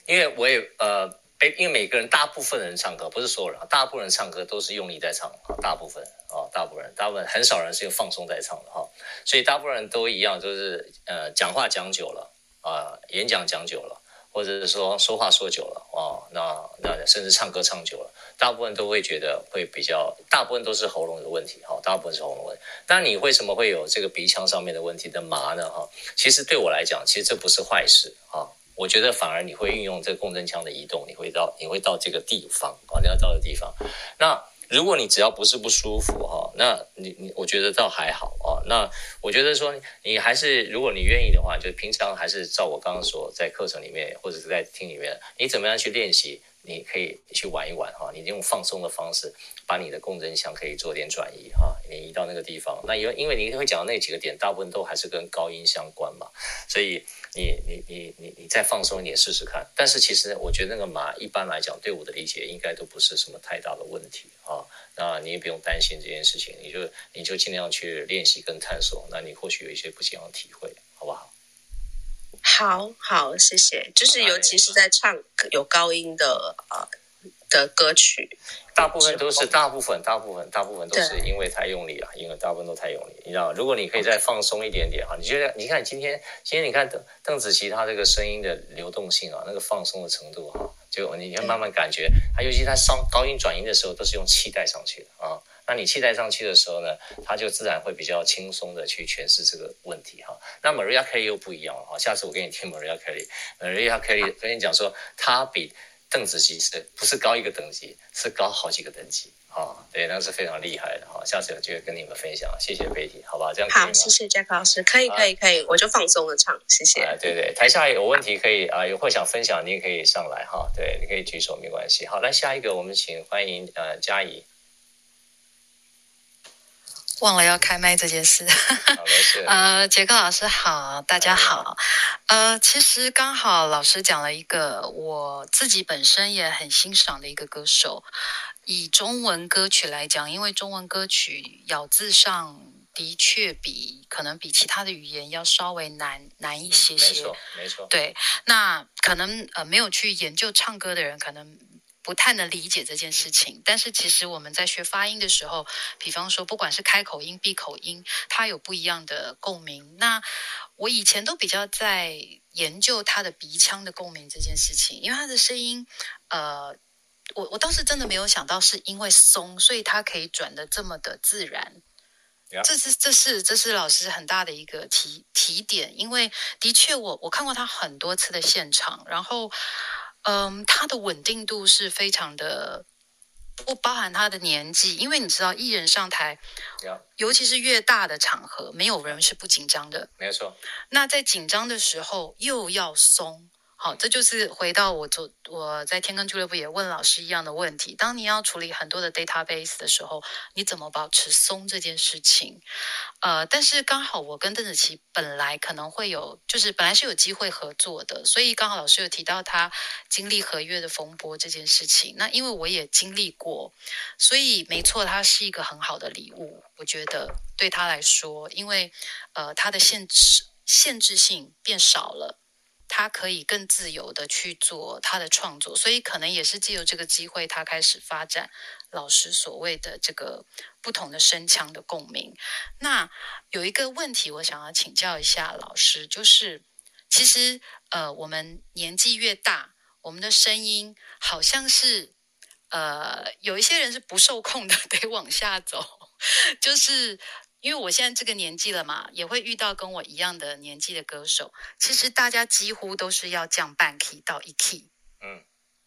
因为我也呃。因为每个人，大部分人唱歌不是所有人，大部分人唱歌都是用力在唱，大部分啊，大部分人，大部分很少人是用放松在唱的哈，所以大部分人都一样，就是呃，讲话讲久了啊，演讲讲久了，或者是说说话说久了啊，那那甚至唱歌唱久了，大部分都会觉得会比较，大部分都是喉咙的问题哈，大部分是喉咙问题。但你为什么会有这个鼻腔上面的问题的麻呢？哈，其实对我来讲，其实这不是坏事啊。我觉得反而你会运用这个共振腔的移动，你会到你会到这个地方啊，你要到的地方。那如果你只要不是不舒服哈，那你你我觉得倒还好啊。那我觉得说你还是如果你愿意的话，就平常还是照我刚刚说，在课程里面或者是在厅里面，你怎么样去练习你可以去玩一玩哈，你用放松的方式把你的共振腔可以做点转移哈，你移到那个地方。那因为因为你会讲的那几个点，大部分都还是跟高音相关嘛，所以你你你你你再放松一点试试看。但是其实我觉得那个麻一般来讲，对我的理解应该都不是什么太大的问题啊。那你也不用担心这件事情，你就你就尽量去练习跟探索，那你或许有一些不一样的体会，好不好？好好，谢谢。就是尤其是在唱有高音的呃的歌曲，大部分都是大部分大部分大部分都是因为太用力了，因为大部分都太用力。你知道，如果你可以再放松一点点哈，你觉得？你看今天今天你看邓邓紫棋她这个声音的流动性啊，那个放松的程度哈，就你要慢慢感觉，她尤其她上高音转音的时候，都是用气带上去的啊。那你气带上去的时候呢，她就自然会比较轻松的去诠释这个问题哈。那 Mariah Carey 又不一样了哈，下次我给你听 Mariah Carey，Mariah Carey 跟你讲说，她比邓紫棋是不是高一个等级，是高好几个等级啊？对，那是非常厉害的哈。下次有机会跟你们分享，谢谢贝蒂，好吧？这样？好，谢谢 Jack 老师，可以，可以，可以，我就放松的唱，谢谢。啊，对对，台下有问题可以啊，有会想分享，你也可以上来哈。对，你可以举手，没关系。好，来下一个，我们请欢迎呃佳怡。忘了要开麦这件事，呃，杰克老师好，大家好，呃，其实刚好老师讲了一个我自己本身也很欣赏的一个歌手，以中文歌曲来讲，因为中文歌曲咬字上的确比可能比其他的语言要稍微难难一些些，没错，没错，对，那可能呃没有去研究唱歌的人可能。不太能理解这件事情，但是其实我们在学发音的时候，比方说不管是开口音、闭口音，它有不一样的共鸣。那我以前都比较在研究他的鼻腔的共鸣这件事情，因为他的声音，呃，我我倒是真的没有想到是因为松，所以他可以转的这么的自然。这是这是这是老师很大的一个提提点，因为的确我我看过他很多次的现场，然后。嗯，他的稳定度是非常的，不包含他的年纪，因为你知道艺人上台.尤其是越大的场合，没有人是不紧张的。没错。那在紧张的时候又要松。好，这就是回到我昨我在天坑俱乐部也问老师一样的问题。当你要处理很多的 database 的时候，你怎么保持松这件事情？呃，但是刚好我跟邓紫棋本来可能会有，就是本来是有机会合作的，所以刚好老师有提到他经历合约的风波这件事情。那因为我也经历过，所以没错，它是一个很好的礼物。我觉得对他来说，因为呃，他的限制限制性变少了。他可以更自由的去做他的创作，所以可能也是借由这个机会，他开始发展老师所谓的这个不同的声腔的共鸣。那有一个问题，我想要请教一下老师，就是其实呃，我们年纪越大，我们的声音好像是呃，有一些人是不受控的，得往下走，就是。因为我现在这个年纪了嘛，也会遇到跟我一样的年纪的歌手。其实大家几乎都是要降半 key 到一 key。嗯，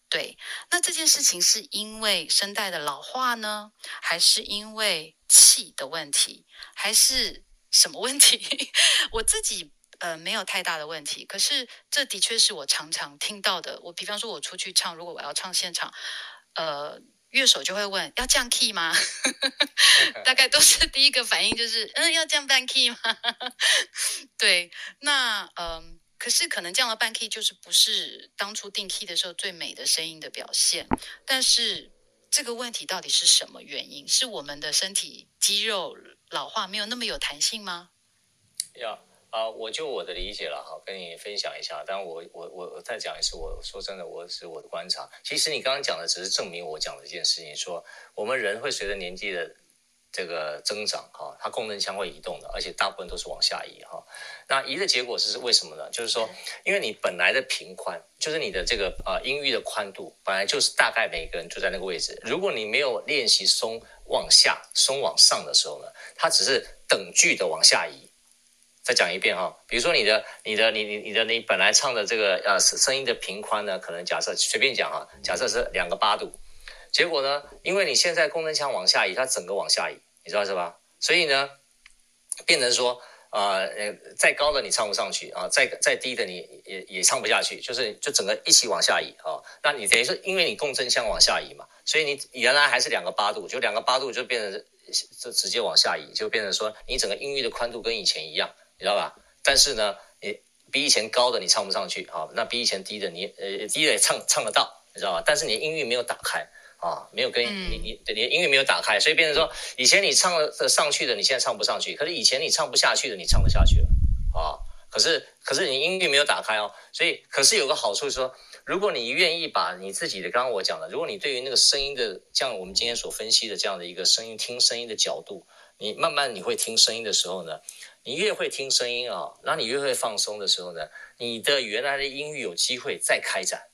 对。那这件事情是因为声带的老化呢，还是因为气的问题，还是什么问题？我自己呃没有太大的问题，可是这的确是我常常听到的。我比方说，我出去唱，如果我要唱现场，呃。乐手就会问：要降 key 吗？大概都是第一个反应就是：嗯，要降半 key 吗？对，那嗯，可是可能降了半 key 就是不是当初定 key 的时候最美的声音的表现。但是这个问题到底是什么原因？是我们的身体肌肉老化没有那么有弹性吗？要。啊，我就我的理解了哈，跟你分享一下。但我，我我我再讲一次，我说真的，我是我的观察。其实你刚刚讲的只是证明我讲的一件事情，说我们人会随着年纪的这个增长哈，它共振腔会移动的，而且大部分都是往下移哈。那移的结果是为什么呢？就是说，因为你本来的平宽，就是你的这个呃音域的宽度，本来就是大概每个人就在那个位置。如果你没有练习松往下、松往上的时候呢，它只是等距的往下移。再讲一遍哈，比如说你的、你的、你、你、你的、你本来唱的这个呃声音的频宽呢，可能假设随便讲哈，假设是两个八度，结果呢，因为你现在共振腔往下移，它整个往下移，你知道是吧？所以呢，变成说呃呃，再高的你唱不上去啊，再再低的你也也唱不下去，就是就整个一起往下移啊。那你等于说，因为你共振腔往下移嘛，所以你原来还是两个八度，就两个八度就变成就直接往下移，就变成说你整个音域的宽度跟以前一样，知道吧？但是呢，你比以前高的你唱不上去啊，那比以前低的你呃低的也唱唱得到，你知道吧？但是你的音域没有打开。啊，没有跟你你你的音域没有打开，所以变成说，以前你唱的上去的，你现在唱不上去；可是以前你唱不下去的，你唱得下去了。啊，可是可是你音域没有打开哦，所以可是有个好处是说，如果你愿意把你自己的刚刚我讲的，如果你对于那个声音的，像我们今天所分析的这样的一个声音听声音的角度，你慢慢你会听声音的时候呢，你越会听声音啊，然后你越会放松的时候呢，你的原来的音域有机会再开展，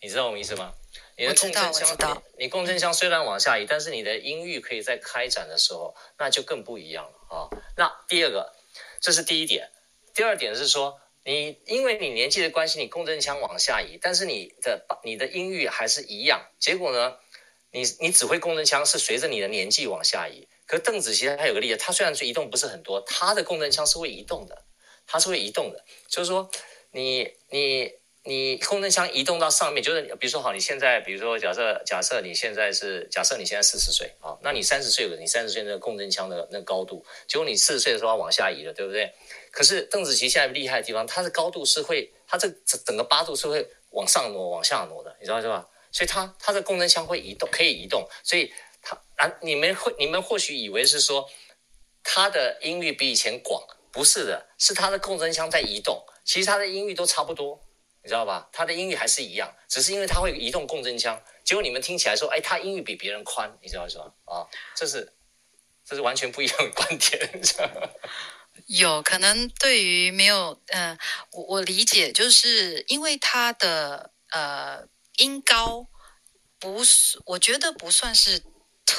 你知道我意思吗？你的共振腔，你共振腔虽然往下移，但是你的音域可以在开展的时候，那就更不一样了啊。那第二个，这是第一点。第二点是说，你因为你年纪的关系，你共振腔往下移，但是你的你的音域还是一样。结果呢，你你指挥共振腔是随着你的年纪往下移。可是邓紫棋她有个例子，她虽然移动不是很多，她的共振腔是会移动的，她是会移动的。就是说，你你。你共振腔移动到上面，就是比如说好，你现在比如说假设假设你现在是假设你现在四十岁啊，那你三十岁有你三十岁那个共振腔的那个高度，结果你四十岁的时候往下移了，对不对？可是邓紫棋现在厉害的地方，它的高度是会，它这整整个八度是会往上挪、往下挪的，你知道是吧？所以它它的共振腔会移动，可以移动，所以啊，你们会你们或许以为是说它的音域比以前广，不是的，是它的共振腔在移动，其实它的音域都差不多。你知道吧？他的音域还是一样，只是因为他会移动共振腔，结果你们听起来说，哎，他音域比别人宽，你知道是吧？啊，这是 这是完全不一样的观点。你知道？有可能对于没有，嗯、我我理解，就是因为他的呃音高不是，我觉得不算是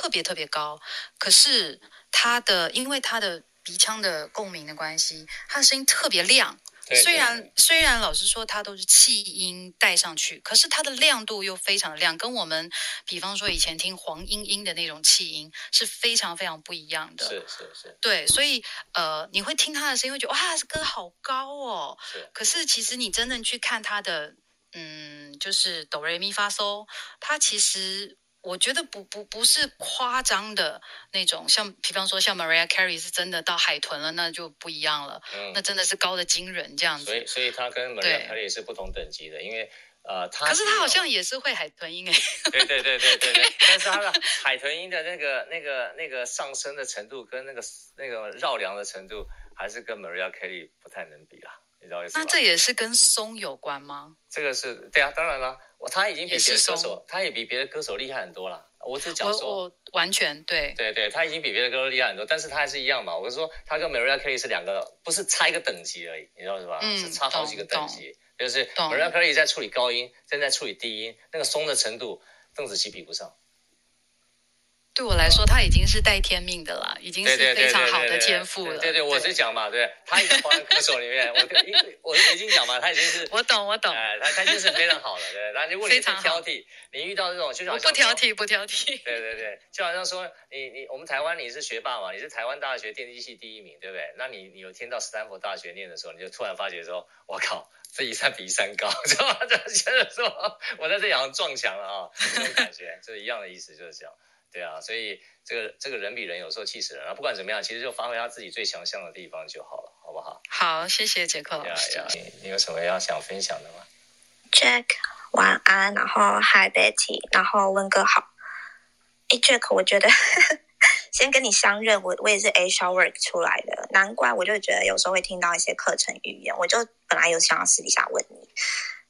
特别特别高，可是他的因为他的鼻腔的共鸣的关系，他的声音特别亮。虽然虽然老实说，它都是气音带上去，可是它的亮度又非常的亮，跟我们比方说以前听黄莺莺的那种气音是非常非常不一样的。是是是。对，所以呃，你会听他的声音，会觉得哇，这歌好高哦。是。可是其实你真正去看他的，嗯，就是哆来咪发嗦，他其实。我觉得不不不是夸张的那种，像比方说像 Mariah Carey 是真的到海豚了，那就不一样了。嗯，那真的是高的惊人这样子。所以所以他跟 Mariah Carey 是不同等级的，因为呃，他可是他好像也是会海豚音诶。对对对对对对，但是他的海豚音的那个那个那个上升的程度跟那个那个绕梁的程度，还是跟 Mariah Carey 不太能比啦。你知道意思吗？那这也是跟松有关吗？这个是对啊，当然了。他已经比别的歌手，他也比别的歌手厉害很多了。我只讲说，完全对，对对，他已经比别的歌手厉害很多，但是他还是一样嘛。我是说，他跟 Mariah Carey 是两个，不是差一个等级而已，你知道是吧？嗯，是差好几个等级。就是 Mariah Carey 在处理高音，正在处理低音，那个松的程度，邓紫棋比不上。对我来说，他已经是带天命的了，已经是非常好的天赋了。对对，我是讲嘛，对，他一个华人歌手里面，我我我已经讲嘛，他已经是我懂我懂，哎，他他就是非常好的，对。那如果你是挑剔，你遇到这种，就像不挑剔不挑剔。对对对，就好像说你你我们台湾你是学霸嘛，你是台湾大学电机系第一名，对不对？那你你有听到斯坦福大学念的时候，你就突然发觉说，我靠，这一山比一山高，知道吗？这现在说我在这阳撞墙了啊，这种感觉 就是一样的意思，就是这样。对啊，所以这个这个人比人有时候气死人啊！不管怎么样，其实就发挥他自己最强项的地方就好了，好不好？好，谢谢杰克老师。Yeah, yeah. 你你有什么要想分享的吗？Jack 晚安，然后 Hi Betty，然后温哥好。哎，Jack，我觉得 先跟你相认，我我也是 Work 出来的，难怪我就觉得有时候会听到一些课程语言，我就本来有想要私底下问你。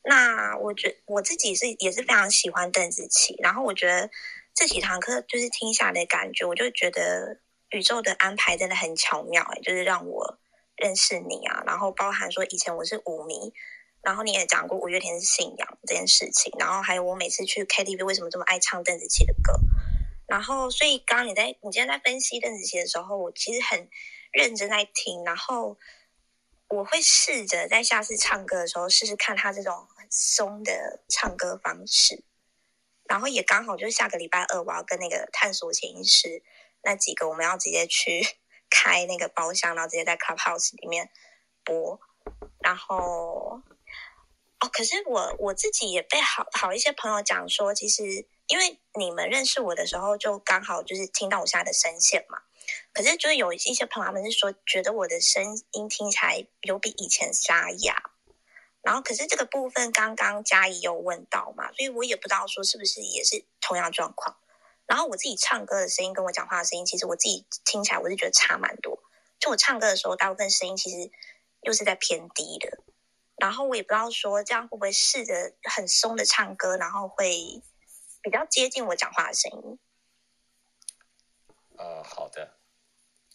那我觉我自己是也是非常喜欢邓紫棋，然后我觉得。这几堂课就是听下来感觉，我就觉得宇宙的安排真的很巧妙哎，就是让我认识你啊，然后包含说以前我是舞迷，然后你也讲过五月天是信仰这件事情，然后还有我每次去 KTV 为什么这么爱唱邓紫棋的歌，然后所以刚刚你在你今天在分析邓紫棋的时候，我其实很认真在听，然后我会试着在下次唱歌的时候试试看他这种很松的唱歌方式。然后也刚好就是下个礼拜二，我要跟那个探索潜意识那几个，我们要直接去 开那个包厢，然后直接在 Clubhouse 里面播。然后，哦，可是我我自己也被好好一些朋友讲说，其实因为你们认识我的时候，就刚好就是听到我现在的声线嘛。可是就是有一些朋友他们是说，觉得我的声音听起来有比以前沙哑。然后，可是这个部分刚刚佳怡有问到嘛，所以我也不知道说是不是也是同样状况。然后我自己唱歌的声音跟我讲话的声音，其实我自己听起来我是觉得差蛮多。就我唱歌的时候，大部分声音其实又是在偏低的。然后我也不知道说这样会不会试着很松的唱歌，然后会比较接近我讲话的声音。呃，好的，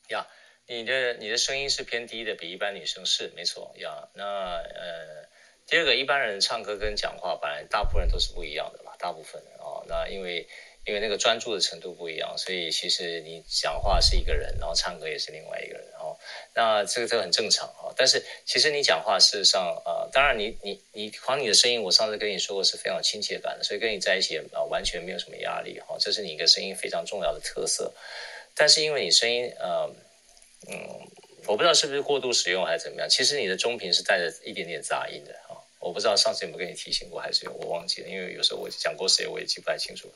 呀，你的你的声音是偏低的，比一般女生是没错呀。那呃。第二个，一般人唱歌跟讲话本来大部分人都是不一样的嘛，大部分人哦。那因为因为那个专注的程度不一样，所以其实你讲话是一个人，然后唱歌也是另外一个人哦。那这个这个很正常啊。但是其实你讲话事实上呃，当然你你你，光你的声音，我上次跟你说过是非常亲切感的，所以跟你在一起啊完全没有什么压力哈。这是你一个声音非常重要的特色。但是因为你声音呃嗯，我不知道是不是过度使用还是怎么样，其实你的中频是带着一点点杂音的。我不知道上次有没有跟你提醒过，还是有我忘记了，因为有时候我讲过谁我也记不太清楚。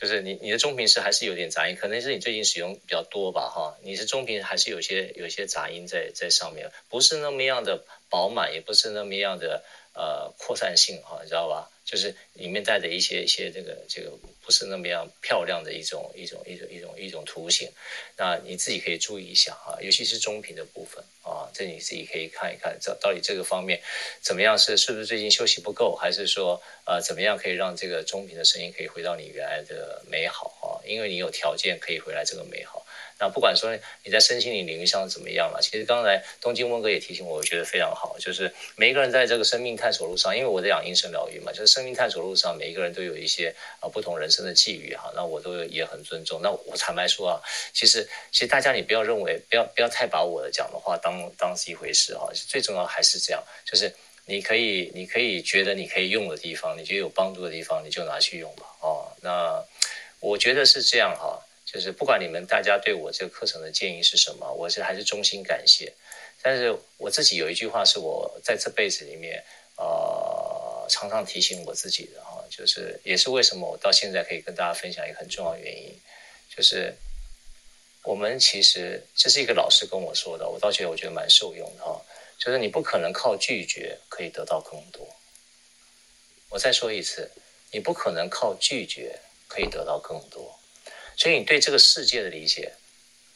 就是你你的中频是还是有点杂音，可能是你最近使用比较多吧，哈，你是中频还是有些有些杂音在在上面，不是那么样的饱满，也不是那么样的呃扩散性，哈，你知道吧？就是里面带着一些一些这个这个不是那么样漂亮的一种一种一种一种一种图形，那你自己可以注意一下哈，尤其是中频的部分啊，这你自己可以看一看，这到底这个方面怎么样是是不是最近休息不够，还是说呃怎么样可以让这个中频的声音可以回到你原来的美好啊？因为你有条件可以回来这个美好。那不管说你在身心灵领域上怎么样了，其实刚才东京温哥也提醒我，我觉得非常好，就是每一个人在这个生命探索路上，因为我在讲音声疗愈嘛，就是生命探索路上，每一个人都有一些啊不同人生的际遇哈，那我都也很尊重。那我坦白说啊，其实其实大家你不要认为不要不要太把我的讲的话当当是一回事哈，最重要还是这样，就是你可以你可以觉得你可以用的地方，你觉得有帮助的地方，你就拿去用吧哦。那我觉得是这样哈。就是不管你们大家对我这个课程的建议是什么，我是还是衷心感谢。但是我自己有一句话是我在这辈子里面呃常常提醒我自己的哈，就是也是为什么我到现在可以跟大家分享一个很重要的原因，就是我们其实这是一个老师跟我说的，我倒觉得我觉得蛮受用的哈，就是你不可能靠拒绝可以得到更多。我再说一次，你不可能靠拒绝可以得到更多。所以你对这个世界的理解，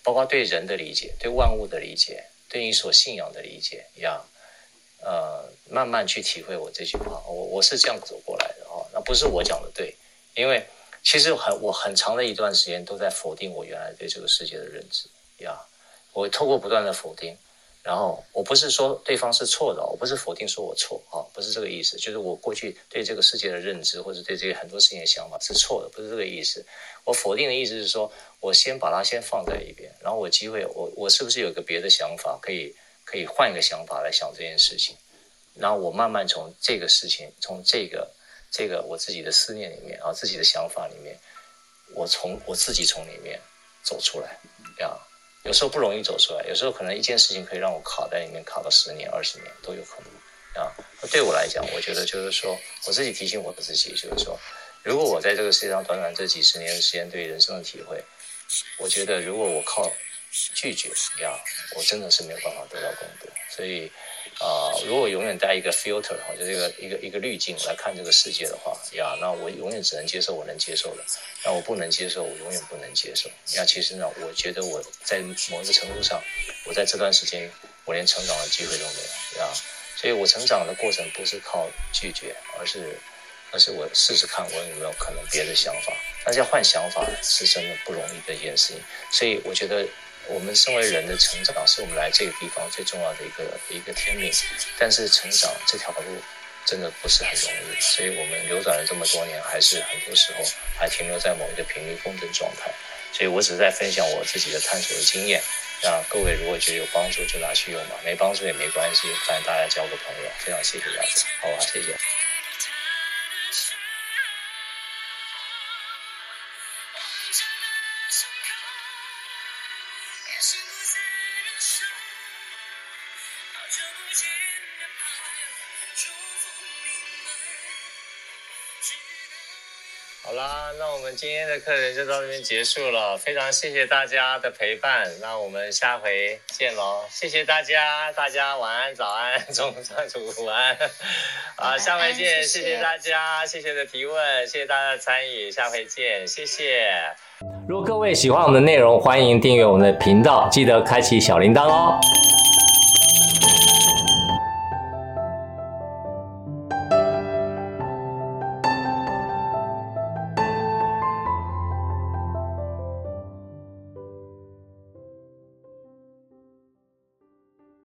包括对人的理解、对万物的理解、对你所信仰的理解要，呃，慢慢去体会我这句话。我我是这样走过来的哦，那不是我讲的对，因为其实很我很长的一段时间都在否定我原来对这个世界的认知呀，我透过不断的否定。然后我不是说对方是错的，我不是否定说我错啊，不是这个意思，就是我过去对这个世界的认知或者对这个很多事情的想法是错的，不是这个意思。我否定的意思是说，我先把它先放在一边，然后我机会，我我是不是有个别的想法，可以可以换一个想法来想这件事情，然后我慢慢从这个事情，从这个这个我自己的思念里面啊，自己的想法里面，我从我自己从里面走出来，这样。有时候不容易走出来，有时候可能一件事情可以让我卡在里面，卡个十年、二十年都有可能啊。对我来讲，我觉得就是说，我自己提醒我自己，就是说，如果我在这个世界上短短这几十年的时间对人生的体会，我觉得如果我靠拒绝呀，我真的是没有办法得到更多。所以。啊、如果永远带一个 filter 哈，就这个一个一个滤镜来看这个世界的话，呀，那我永远只能接受我能接受的，那我不能接受，我永远不能接受。那其实呢，我觉得我在某一个程度上，我在这段时间，我连成长的机会都没有，呀，所以我成长的过程不是靠拒绝，而是，而是我试试看我有没有可能别的想法。但是要换想法是真的不容易的一件事情，所以我觉得。我们身为人的成长，是我们来这个地方最重要的一个一个天命。但是成长这条路真的不是很容易，所以我们流转了这么多年，还是很多时候还停留在某一个频率共振状态。所以我只是在分享我自己的探索的经验，那各位如果觉得有帮助就拿去用吧，没帮助也没关系，反正大家交个朋友。非常谢谢大家，好吧，谢谢。啦，那我们今天的课程就到这边结束了，非常谢谢大家的陪伴，那我们下回见喽，谢谢大家，大家晚安、早安、中午、上午、午安，啊，下回见，谢谢，谢谢大家，谢谢的提问，谢谢大家的参与，下回见，谢谢。如果各位喜欢我们的内容，欢迎订阅我们的频道，记得开启小铃铛哦。